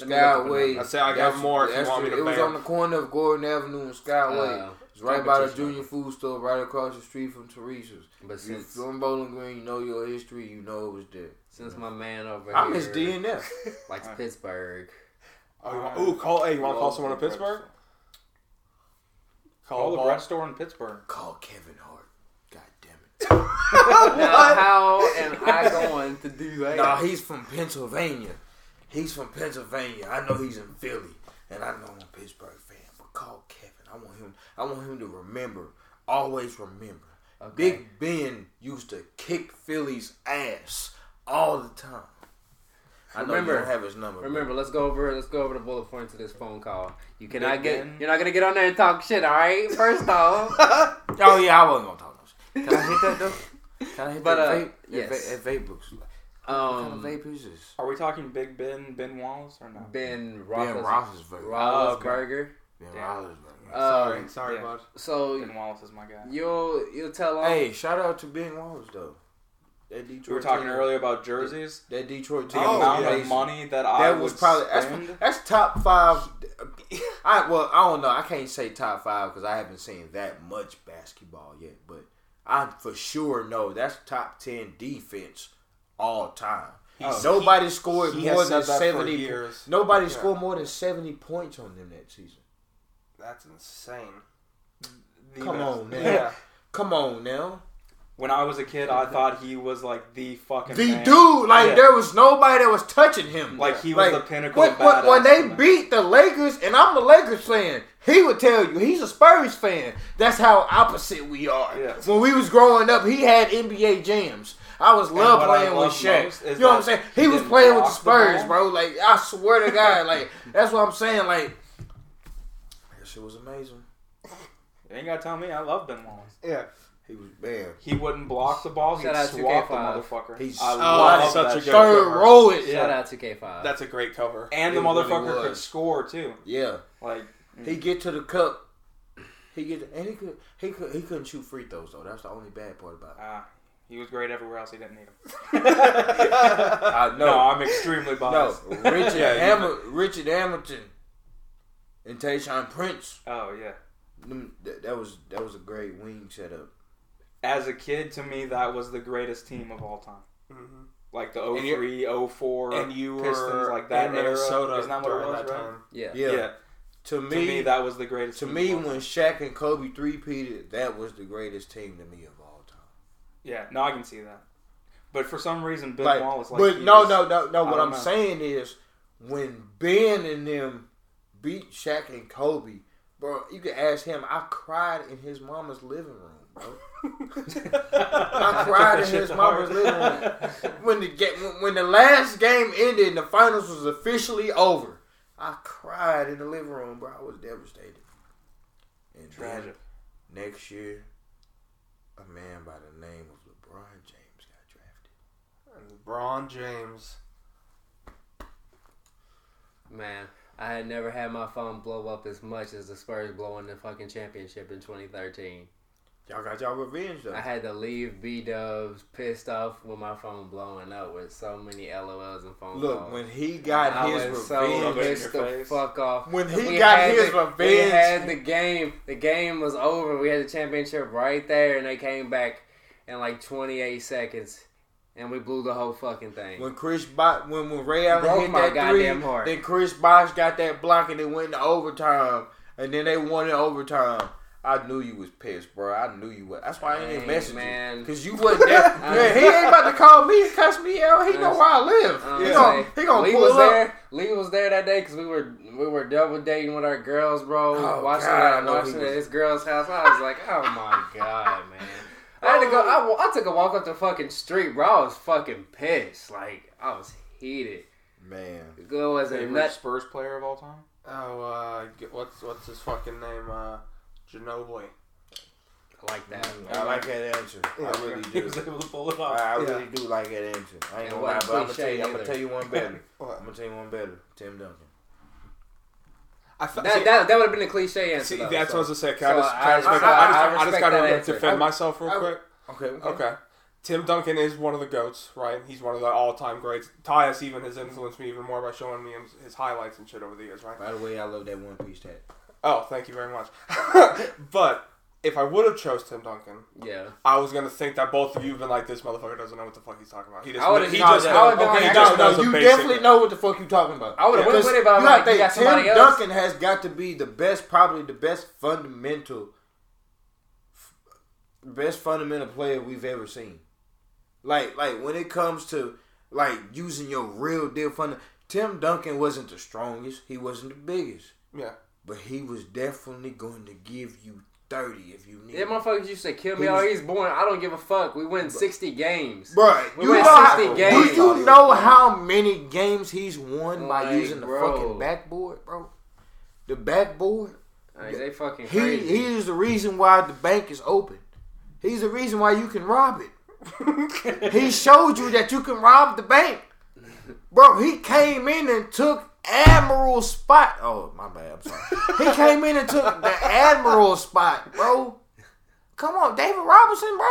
let me look up a Skyway. I say I got more if you want me to It was on the corner of Gordon Avenue and Skyway. Uh, it's right by the junior food store, right across the street from Teresa's. But If you're since from Bowling Green, you know your history. You know it was there. since my man over I here miss DNF. likes Pittsburgh, Oh, you want, ooh, call. Hey, you want to call someone in Pittsburgh? Call the bread store in Pittsburgh. Call Kevin Hart. God damn it. Now, how am I going to do that? Nah, he's from Pennsylvania. He's from Pennsylvania. I know he's in Philly, and I know I'm a Pittsburgh fan. But call Kevin. I want him. I want him to remember. Always remember. Okay. Big Ben used to kick Philly's ass all the time. I know Remember- you don't have his number. but- Remember, let's go over let's go over the bullet points of this phone call. You cannot Big get Ben. you're not gonna get on there and talk shit, all right? First off, Oh yeah, I wasn't gonna talk no shit. Can I hit that though? Can I hit But, that uh, vape? yes. That, vape, that vape looks like. what kind um, of vape is this? Are we talking Big Ben, Ben Wallace, or not? Ben Ross. Ben Roethlis- Roethlisberger. Roethlisberger. Ben Damn. Roethlisberger. Sorry, Um, sorry, yeah. bud. So Ben Wallace is my guy. you'll you'll tell him. Hey, shout out to Ben Wallace though. That Detroit. We were talking team- earlier about jerseys. That Detroit The team. Oh, amount yeah. of money that I was would probably that's, spend. that's top five. I well, I don't know. I can't say top five because I haven't seen that much basketball yet. But I for sure know that's top ten defense all time. He's- Nobody scored he more than said that for seventy. years. Nobody Yeah. scored more than seventy points on them that season. That's insane. The Come best. on, man. Yeah. Come on now. When I was a kid, I thought he was like the fucking The man. dude, like Yeah. there was nobody that was touching him. Like he was Like, the pinnacle. When, of when, when they to beat the Lakers, and I'm a Lakers fan, he would tell you he's a Spurs fan. That's how opposite we are. Yeah. When we was growing up, he had NBA jams. I was love what I playing with love Shaq. You know what I'm saying? he He was playing with the block the Spurs, bro. Like I swear to God, like that's what I'm saying. Like that shit was amazing. You ain't gotta tell me. I love Ben Wallace. Yeah. He was bad. He wouldn't block the ball. He'd Shout out swat the 2K5. motherfucker. He's- I Oh, love that's such that a good shit. Third cover. row it. Shout out to K5. That's a great cover. And the It really motherfucker could was. score too. Yeah. Like He get to the cup. He get and he could he could he couldn't shoot free throws though. That's the only bad part about it. ah, he was great everywhere else. He didn't need him. I No, I'm extremely No, biased. Richard Yeah, you- Hamil- Richard Hamilton and Tayshaun Prince. Oh yeah. That, that was that was a great wing setup. As a kid, to me, that was the greatest team of all time. Mhm. Like the And 03, 04 And you were Pistons, like that in era. Minnesota Isn't that what it during was, that right? time. yeah. Yeah. Yeah. To To me, me, that was the greatest. to team me of all when time. Shaq and Kobe three-peated, that was the greatest team to me of all time. yeah, no, I can see that. But for some reason, Ben Like, Wallace, like, but no, was- no, no, no. I What I'm know. saying is when Ben and them beat Shaq and Kobe, bro, you can ask him. I cried in his mama's living room, bro. I cried in his mama's living room when the ga- when- the last game ended and the finals was officially over. I cried in the living room, bro. I was devastated. And Tragic. then next year, a man by the name of LeBron James got drafted. LeBron James. Man, I had never had my phone blow up as much as the Spurs blowing the fucking championship in 2013. Y'all got y'all revenge though. I had to leave B Dubs pissed off with my phone blowing up with so many LOLs and phone calls. Look, calls. when he got I his was so revenge, Rub it pissed the face. fuck off. When he We got his the, revenge- we had the game. The game was over. We had the championship right there, and they came back in like 28 seconds, and we blew the whole fucking thing. when Chris Bosh, when when Ray Allen Broke hit my that three, heart. then Chris Bosh got that block and it went to overtime, and then they won in overtime. I knew you was pissed, bro. I knew you was. That's why I Hey, message man. you because you wasn't there. man, he ain't about to call me and cuss me out. He know where I live. Um, he gonna, he gonna Lee pull was up. there. Lee was there that day because we were we were double dating with our girls, bro. Oh, watching God, know watching it at his girl's house. I was like, oh my god, man. I had to go. I, I took a walk up the fucking street, bro. I was fucking pissed. Like I was heated. Man, Go as a favorite nut. Spurs player of all time. Oh, uh, what's what's his fucking name? Uh, Ginobili. like that. I like that answer. Yeah, I really He was do. able to pull it off. I, I Yeah. really do like that answer. I ain't and gonna lie, but I'm gonna tell cliche you. I'm gonna tell you one better. I'm gonna tell you one better. Tim Duncan. I fe- That, see- that, that would have been a cliche answer. See, though, that's so. what I was gonna say. Can So I just, I, I- I- I, I just, just gotta defend I- myself real I- quick. Okay. Okay. Okay. Tim Duncan is one of the goats, right? He's one of the all-time greats. Tyus even has influenced me even more by showing me his, his highlights and shit over the years, right? By the way, I love that one piece tat. Oh, thank you very much. but if I would have chose Tim Duncan, Yeah. I was gonna think that both of you have been like, this motherfucker doesn't know what the fuck he's talking about. He just, I would've- he no, just, I knows- would've been okay, like, he no, just knows no, the you definitely know what the fuck you talking about. I would've went Because with it, but I'm you gotta like, you think got somebody Tim else? Duncan has got to be the best, probably the best fundamental best fundamental player we've ever seen. Like like when it comes to like using your real deal fund. Tim Duncan wasn't the strongest. He wasn't the biggest. Yeah. But he was definitely going to give you thirty if you need. Yeah, motherfuckers used to kill me. Oh, he's born. I don't give a fuck. We win sixty games. Bruh, We you went know how- 60 do you know how many games he's won by Like, using the bro. fucking backboard, bro? The backboard. Like, they fucking He crazy. he is the reason why the bank is open. He's the reason why you can rob it. he showed you that you can rob the bank. Bro, he came in and took Admiral spot. Oh, my bad. I'm sorry. He came in and took the Admiral spot, bro. Come on, David Robinson, bro.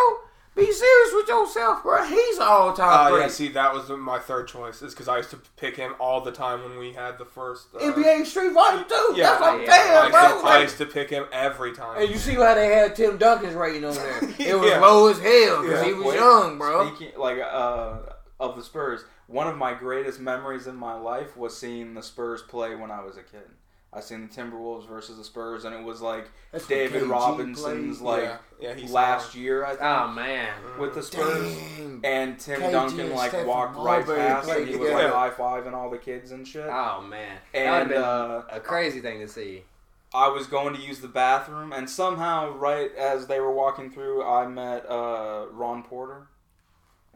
Be serious with yourself, bro. He's all Uh, time yeah, see, that was my third choice. Is because I used to pick him all the time when we had the first. Uh, NBA Street Volume 2. Yeah, That's what I'm yeah, I saying, used, bro. to, I used to pick him every time. and you see how they had Tim Duncan's rating on there. It was Yeah. low as hell because Yeah. he was Wait, young, bro. Speaking like uh, of the Spurs, one of my greatest memories in my life was seeing the Spurs play when I was a kid. I seen the Timberwolves versus the Spurs, and it was like That's David Robinson's played. like yeah, yeah, he's last year, I think, oh man. with the Spurs. Dang. And Tim KG Duncan like Stephen walked right past, played and he was together. like high fiving all the kids and shit. Oh man. And, that would been uh, a crazy thing to see. I was going to use the bathroom, and somehow, right as they were walking through, I met uh, Ron Porter,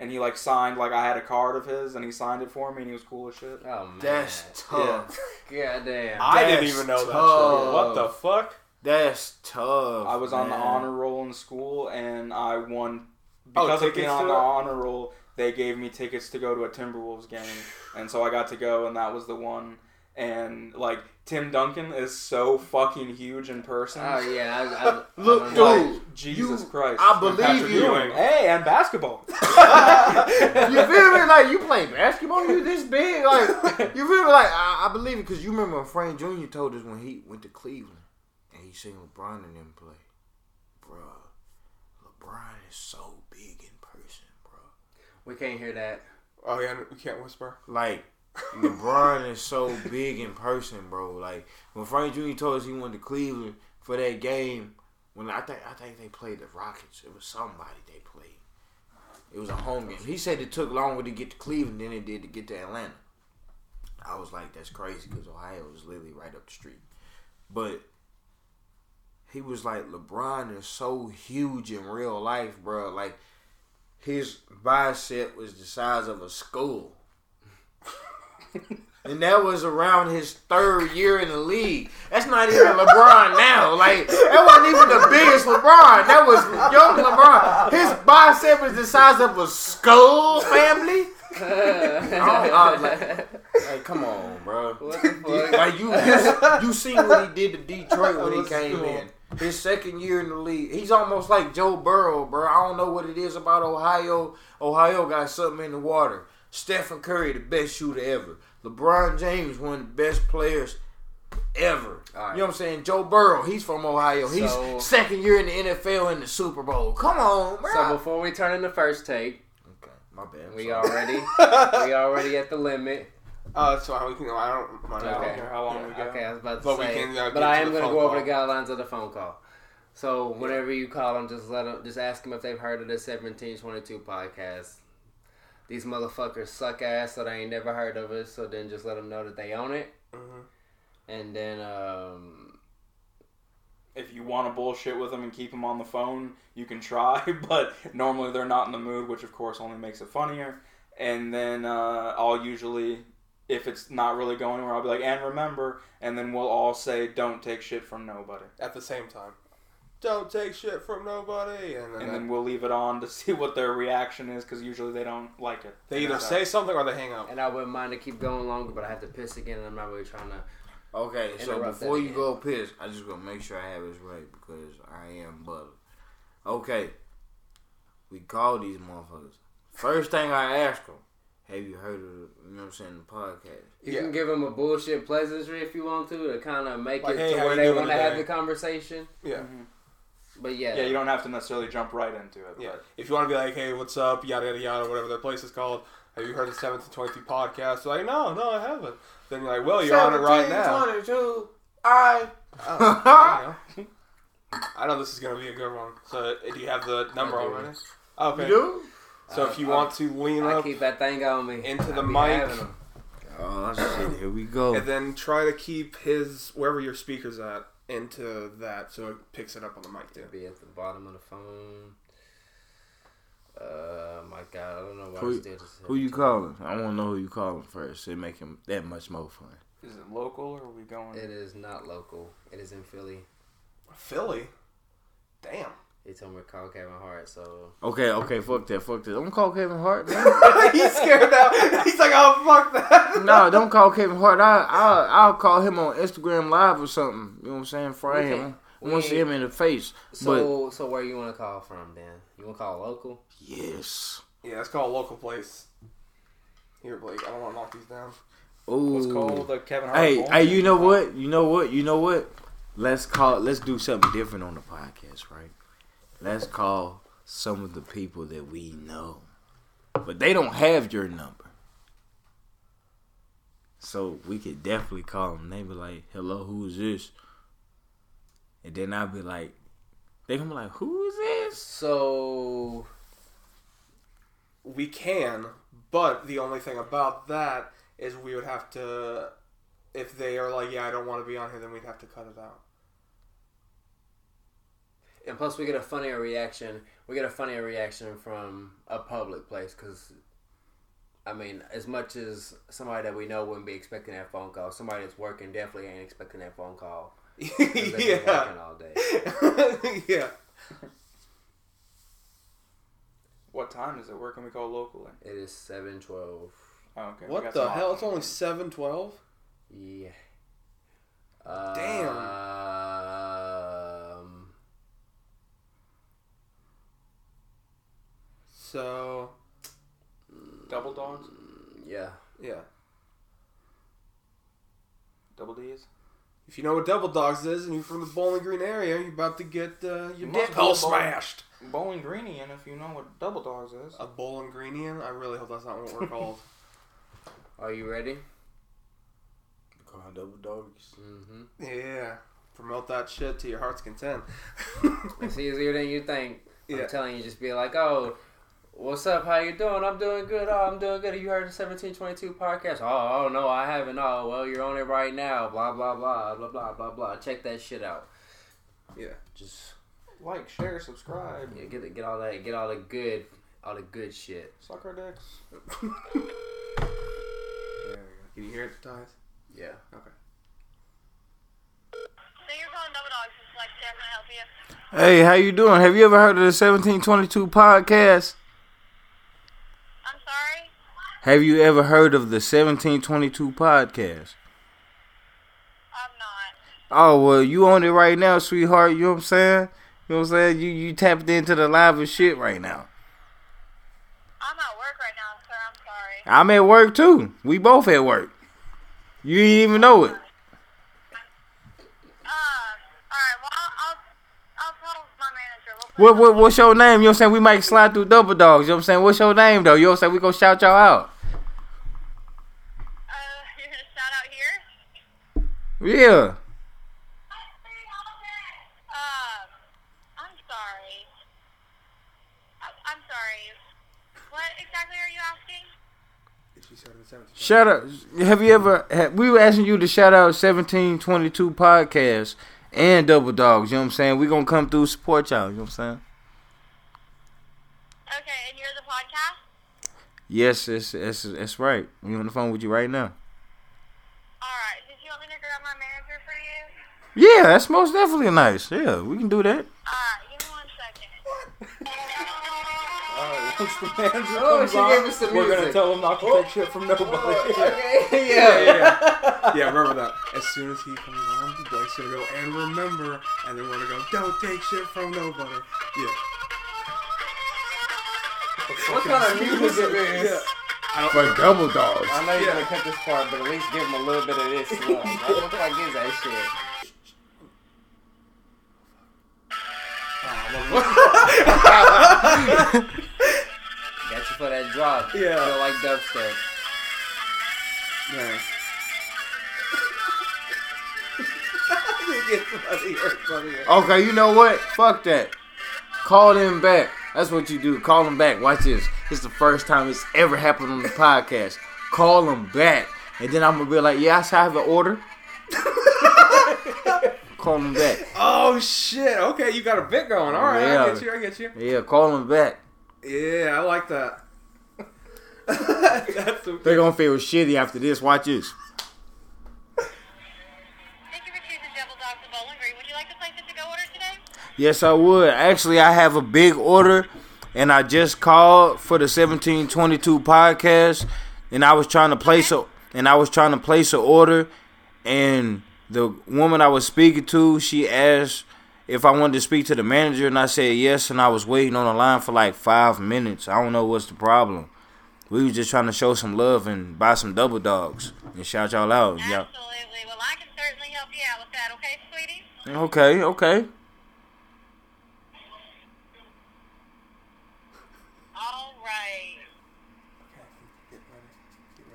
and he like signed like I had a card of his, and he signed it for me, and he was cool as shit. Oh man. That's tough. God damn. I didn't even know that. tough. Shit. What the fuck? That's tough. I was on the honor roll in school, and I won Oh, because of tickets being on the it? honor roll. They gave me tickets to go to a Timberwolves game, and so I got to go, and that was the one. And like Tim Duncan is so fucking huge in person. Oh yeah. I, I, Look, I don't dude. Jesus you- Christ! I believe Patrick you. Ewing. Hey, and basketball. You feel me? Like you play basketball, you this big. Like you feel me? Like I, I believe it because you remember when Frank Jr. told us when he went to Cleveland and he seen LeBron and them play. bro. LeBron is so big in person, bro. We can't hear that. Oh yeah, we can't whisper. Like LeBron is so big in person, bro. Like when Frank Jr. told us he went to Cleveland for that game, when I think I think they played the Rockets. It was somebody they played. It was a home game. He said it took longer to get to Cleveland than it did to get to Atlanta. I was like, that's crazy because Ohio is literally right up the street. But he was like, LeBron is so huge in real life, bro. Like his bicep was the size of a skull. And that was around his third year in the league. That's not even LeBron now. Like that wasn't even the biggest LeBron. That was young LeBron. His bicep is the size of a skull, family. Oh, oh, like, like, come on, bro. What the fuck? Like you, you, you seen what he did to Detroit when he came in. His second year in the league, he's almost like Joe Burrow, bro. I don't know what it is about Ohio. Ohio got something in the water. Stephen Curry, the best shooter ever. LeBron James, one of the best players ever. All right. You know what I'm saying? Joe Burrow, he's from Ohio. He's So- second year in the NFL in the Super Bowl. Come on, bro. So before we turn in the first take, okay, my bad. I'm we sorry. already we already at the limit. Oh, that's fine. We can. I don't mind. I don't Okay. how long we go. Okay, I was about to But we say, can, uh, but I am going to phone go over the guidelines of the phone call. So whenever you call them, just let them, just ask them if they've heard of the seventeen twenty two podcast. These motherfuckers suck ass, so they ain't never heard of us. So then just let them know that they own it, Mhm. and then um, if you want to bullshit with them and keep them on the phone, you can try, but normally they're not in the mood, which of course only makes it funnier. And then uh, I'll usually, if it's not really going anywhere, I'll be like, and remember, and then we'll all say, don't take shit from nobody. At the same time, don't take shit from nobody, and then, And then we'll leave it on to see what their reaction is, because usually they don't like it. they either And say something or they hang up. and I wouldn't mind to keep going longer, but I have to piss again, and I'm not really trying to. Okay, so Interrupt before you again. go piss, I just gonna make sure I have this right because I am butter. Okay, we call these motherfuckers. First thing I ask them, have you heard of you know what I'm saying the podcast? You Yeah. can give them a bullshit pleasantry if you want to, to kind of make Like, it hey, to how where you they doing want to have today? the conversation. Yeah, mm-hmm. But yeah, Yeah, you don't have to necessarily jump right into it. yeah. But If you want to be like, hey, what's up, yada yada yada, whatever the place is called. Have you heard the Seventeen Twenty Two podcast? They're like, no, no, I haven't. Then you're like, well, you're on it right now. 22, I. Oh, there. I know this is gonna be a good one. So, uh, do you have the number I already? Okay. You do? So, if you I- want to lean I up keep that thing on me into the mic. Oh shit! Here we go. and then try to keep his wherever your speaker's at into that, so it picks it up on the mic too. Be at the bottom of the phone. Uh, my God, I don't know why Who- I still just Who you calling? I want to know who you calling first. It make him that much more fun. Is it local or are we going? It is not local. It is in Philly. Philly. Damn. He told me to call Kevin Hart, so Okay, okay, fuck that, fuck that. Don't call Kevin Hart, man. He's scared now. He's like, oh fuck that. no, don't call Kevin Hart. I, I'll, I'll call him on Instagram Live or something. You know what I'm saying? Fry We him. can't- I want to see him in the face. so so where you want to call from then? You want to call local? Yes. Yeah, let's call a local place. Here, Blake. I don't want to knock these down. Ooh. What's called the Kevin Hart? Hey, hey, you know what? You know what? You know what? Let's call. Let's do something different on the podcast, right? Let's call some of the people that we know, but they don't have your number. So we could definitely call them. They be like, "Hello, who is this?" And then I'll be like, they gonna be like, "Who is this?" So We can, but the only thing about that is we would have to. If they are like, yeah, I don't want to be on here, then we'd have to cut it out. And plus we get a funnier reaction. We get a funnier reaction from a public place because. I mean, as much as somebody that we know wouldn't be expecting that phone call, somebody that's working definitely ain't expecting that phone call. they've working yeah. all day. yeah. What time is it? Where can we call locally? It is seven twelve. Oh, okay. What the hell? It's only seven twelve. Yeah. Damn. Uh, So double dogs, Yeah. yeah, double D's. if you know what Double Dogs is, and you're from the Bowling Green area, you're about to get uh, your You dick hole smashed. Bowling Greenian, if you know what double dogs is. A Bowling Greenian? I really hope that's not what we're called. Are you ready? Call double dogs. Mm-hmm. yeah, promote that shit to your heart's content. It's easier than you think. Yeah. I'm telling you, just be like, oh, what's up? How you doing? I'm doing good. Oh, I'm doing good. Have you heard the 1722 podcast? Oh, oh, no, I haven't. Oh, well, you're on it right now. Blah, blah, blah, blah, blah, blah, blah. Check that shit out. Yeah. Just Like, share, subscribe, yeah, get get all that, get all the good, all the good shit. suck our dicks. There we go. Can you hear it, Tyus? Yeah. Okay. So you're calling Double Dogs. Like, can I help you? Hey, how you doing? Have you ever heard of the 1722 podcast? Have you ever heard of the 1722 podcast? I'm not. Oh well, you on it right now, sweetheart. You know what I'm saying? You know what I'm saying? You you tapped into the live and shit right now. I'm at work right now, sir. I'm sorry. I'm at work too. We both at work. You didn't even know it. Um, alright, well, I'll, I'll, I'll tell my manager. We'll put What, what what's your name? You know what I'm saying? We might slide through double dogs. You know what I'm saying? What's your name though? You know what I'm saying? We gonna shout y'all out. Uh, you're gonna shout out here? Yeah. Um, I'm sorry. I'm sorry. What exactly are you asking? She started at 17. Shout out. Have you ever? Have, we were asking you to shout out 1722 podcast and double dogs. You know what I'm saying? We're gonna come through support y'all. You know what I'm saying? Okay, and you're the podcast? Yes, it's it's it's right. We on the phone with you right now. Alright, did you want me to grab my manager for you? Yeah, that's most definitely nice. Yeah, we can do that. Alright, give me one second. Alright, once the manager Oh, comes she on, gave us some we're gonna tell him not to take shit from nobody. Okay. Yeah, yeah. yeah. yeah, remember that. As soon as he comes on, Blake's gonna go, and remember, and then we're gonna go, don't take shit from nobody. Yeah. What kind of music is this? For double dogs. I know you're gonna cut this part, but at least give him a little bit of this. Love. What the fuck is that shit? Got you for that drop. Yeah. Feel like dubstep. Yeah. Gets funnier, funnier. Okay, you know what? Fuck that. Call them back. That's what you do. Call them back. Watch this. It's the first time it's ever happened on the podcast. Call them back, and then I'm gonna be like, "Yes, I have an order." call them back. Oh shit! Okay, you got a bit going. All right, Yeah. I get you. I get you. Yeah, call them back. Yeah, I like that. They're gonna feel shitty after this. Watch this. Thank you for choosing Double Dogs of Bowling Green. Would you like to place a to-go order today? Yes, I would. Actually, I have a big order, and I just called for the 1722 podcast, and I was trying to place a and I was trying to place an order, and the woman I was speaking to, she asked if I wanted to speak to the manager, and I said yes, and I was waiting on the line for like five minutes. I don't know what's the problem. We was just trying to show some love and buy some double dogs and shout y'all out. Absolutely. Well, I can certainly help you out with that, okay, sweetie? Okay, okay. All right.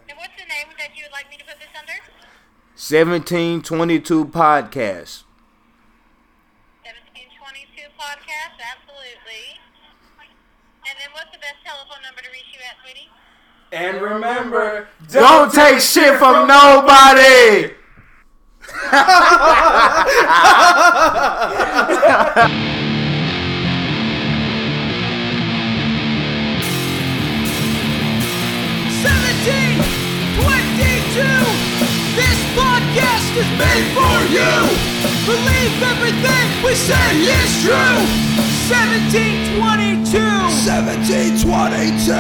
And what's the name that you would like me to put this under? 1722 podcast. 1722 podcast, absolutely. And then what's the best telephone number to reach you at, sweetie? And remember, Don't take shit from nobody. Seventeen is made for you. Believe everything we say is true. Seventeen twenty-two. Seventeen twenty-two.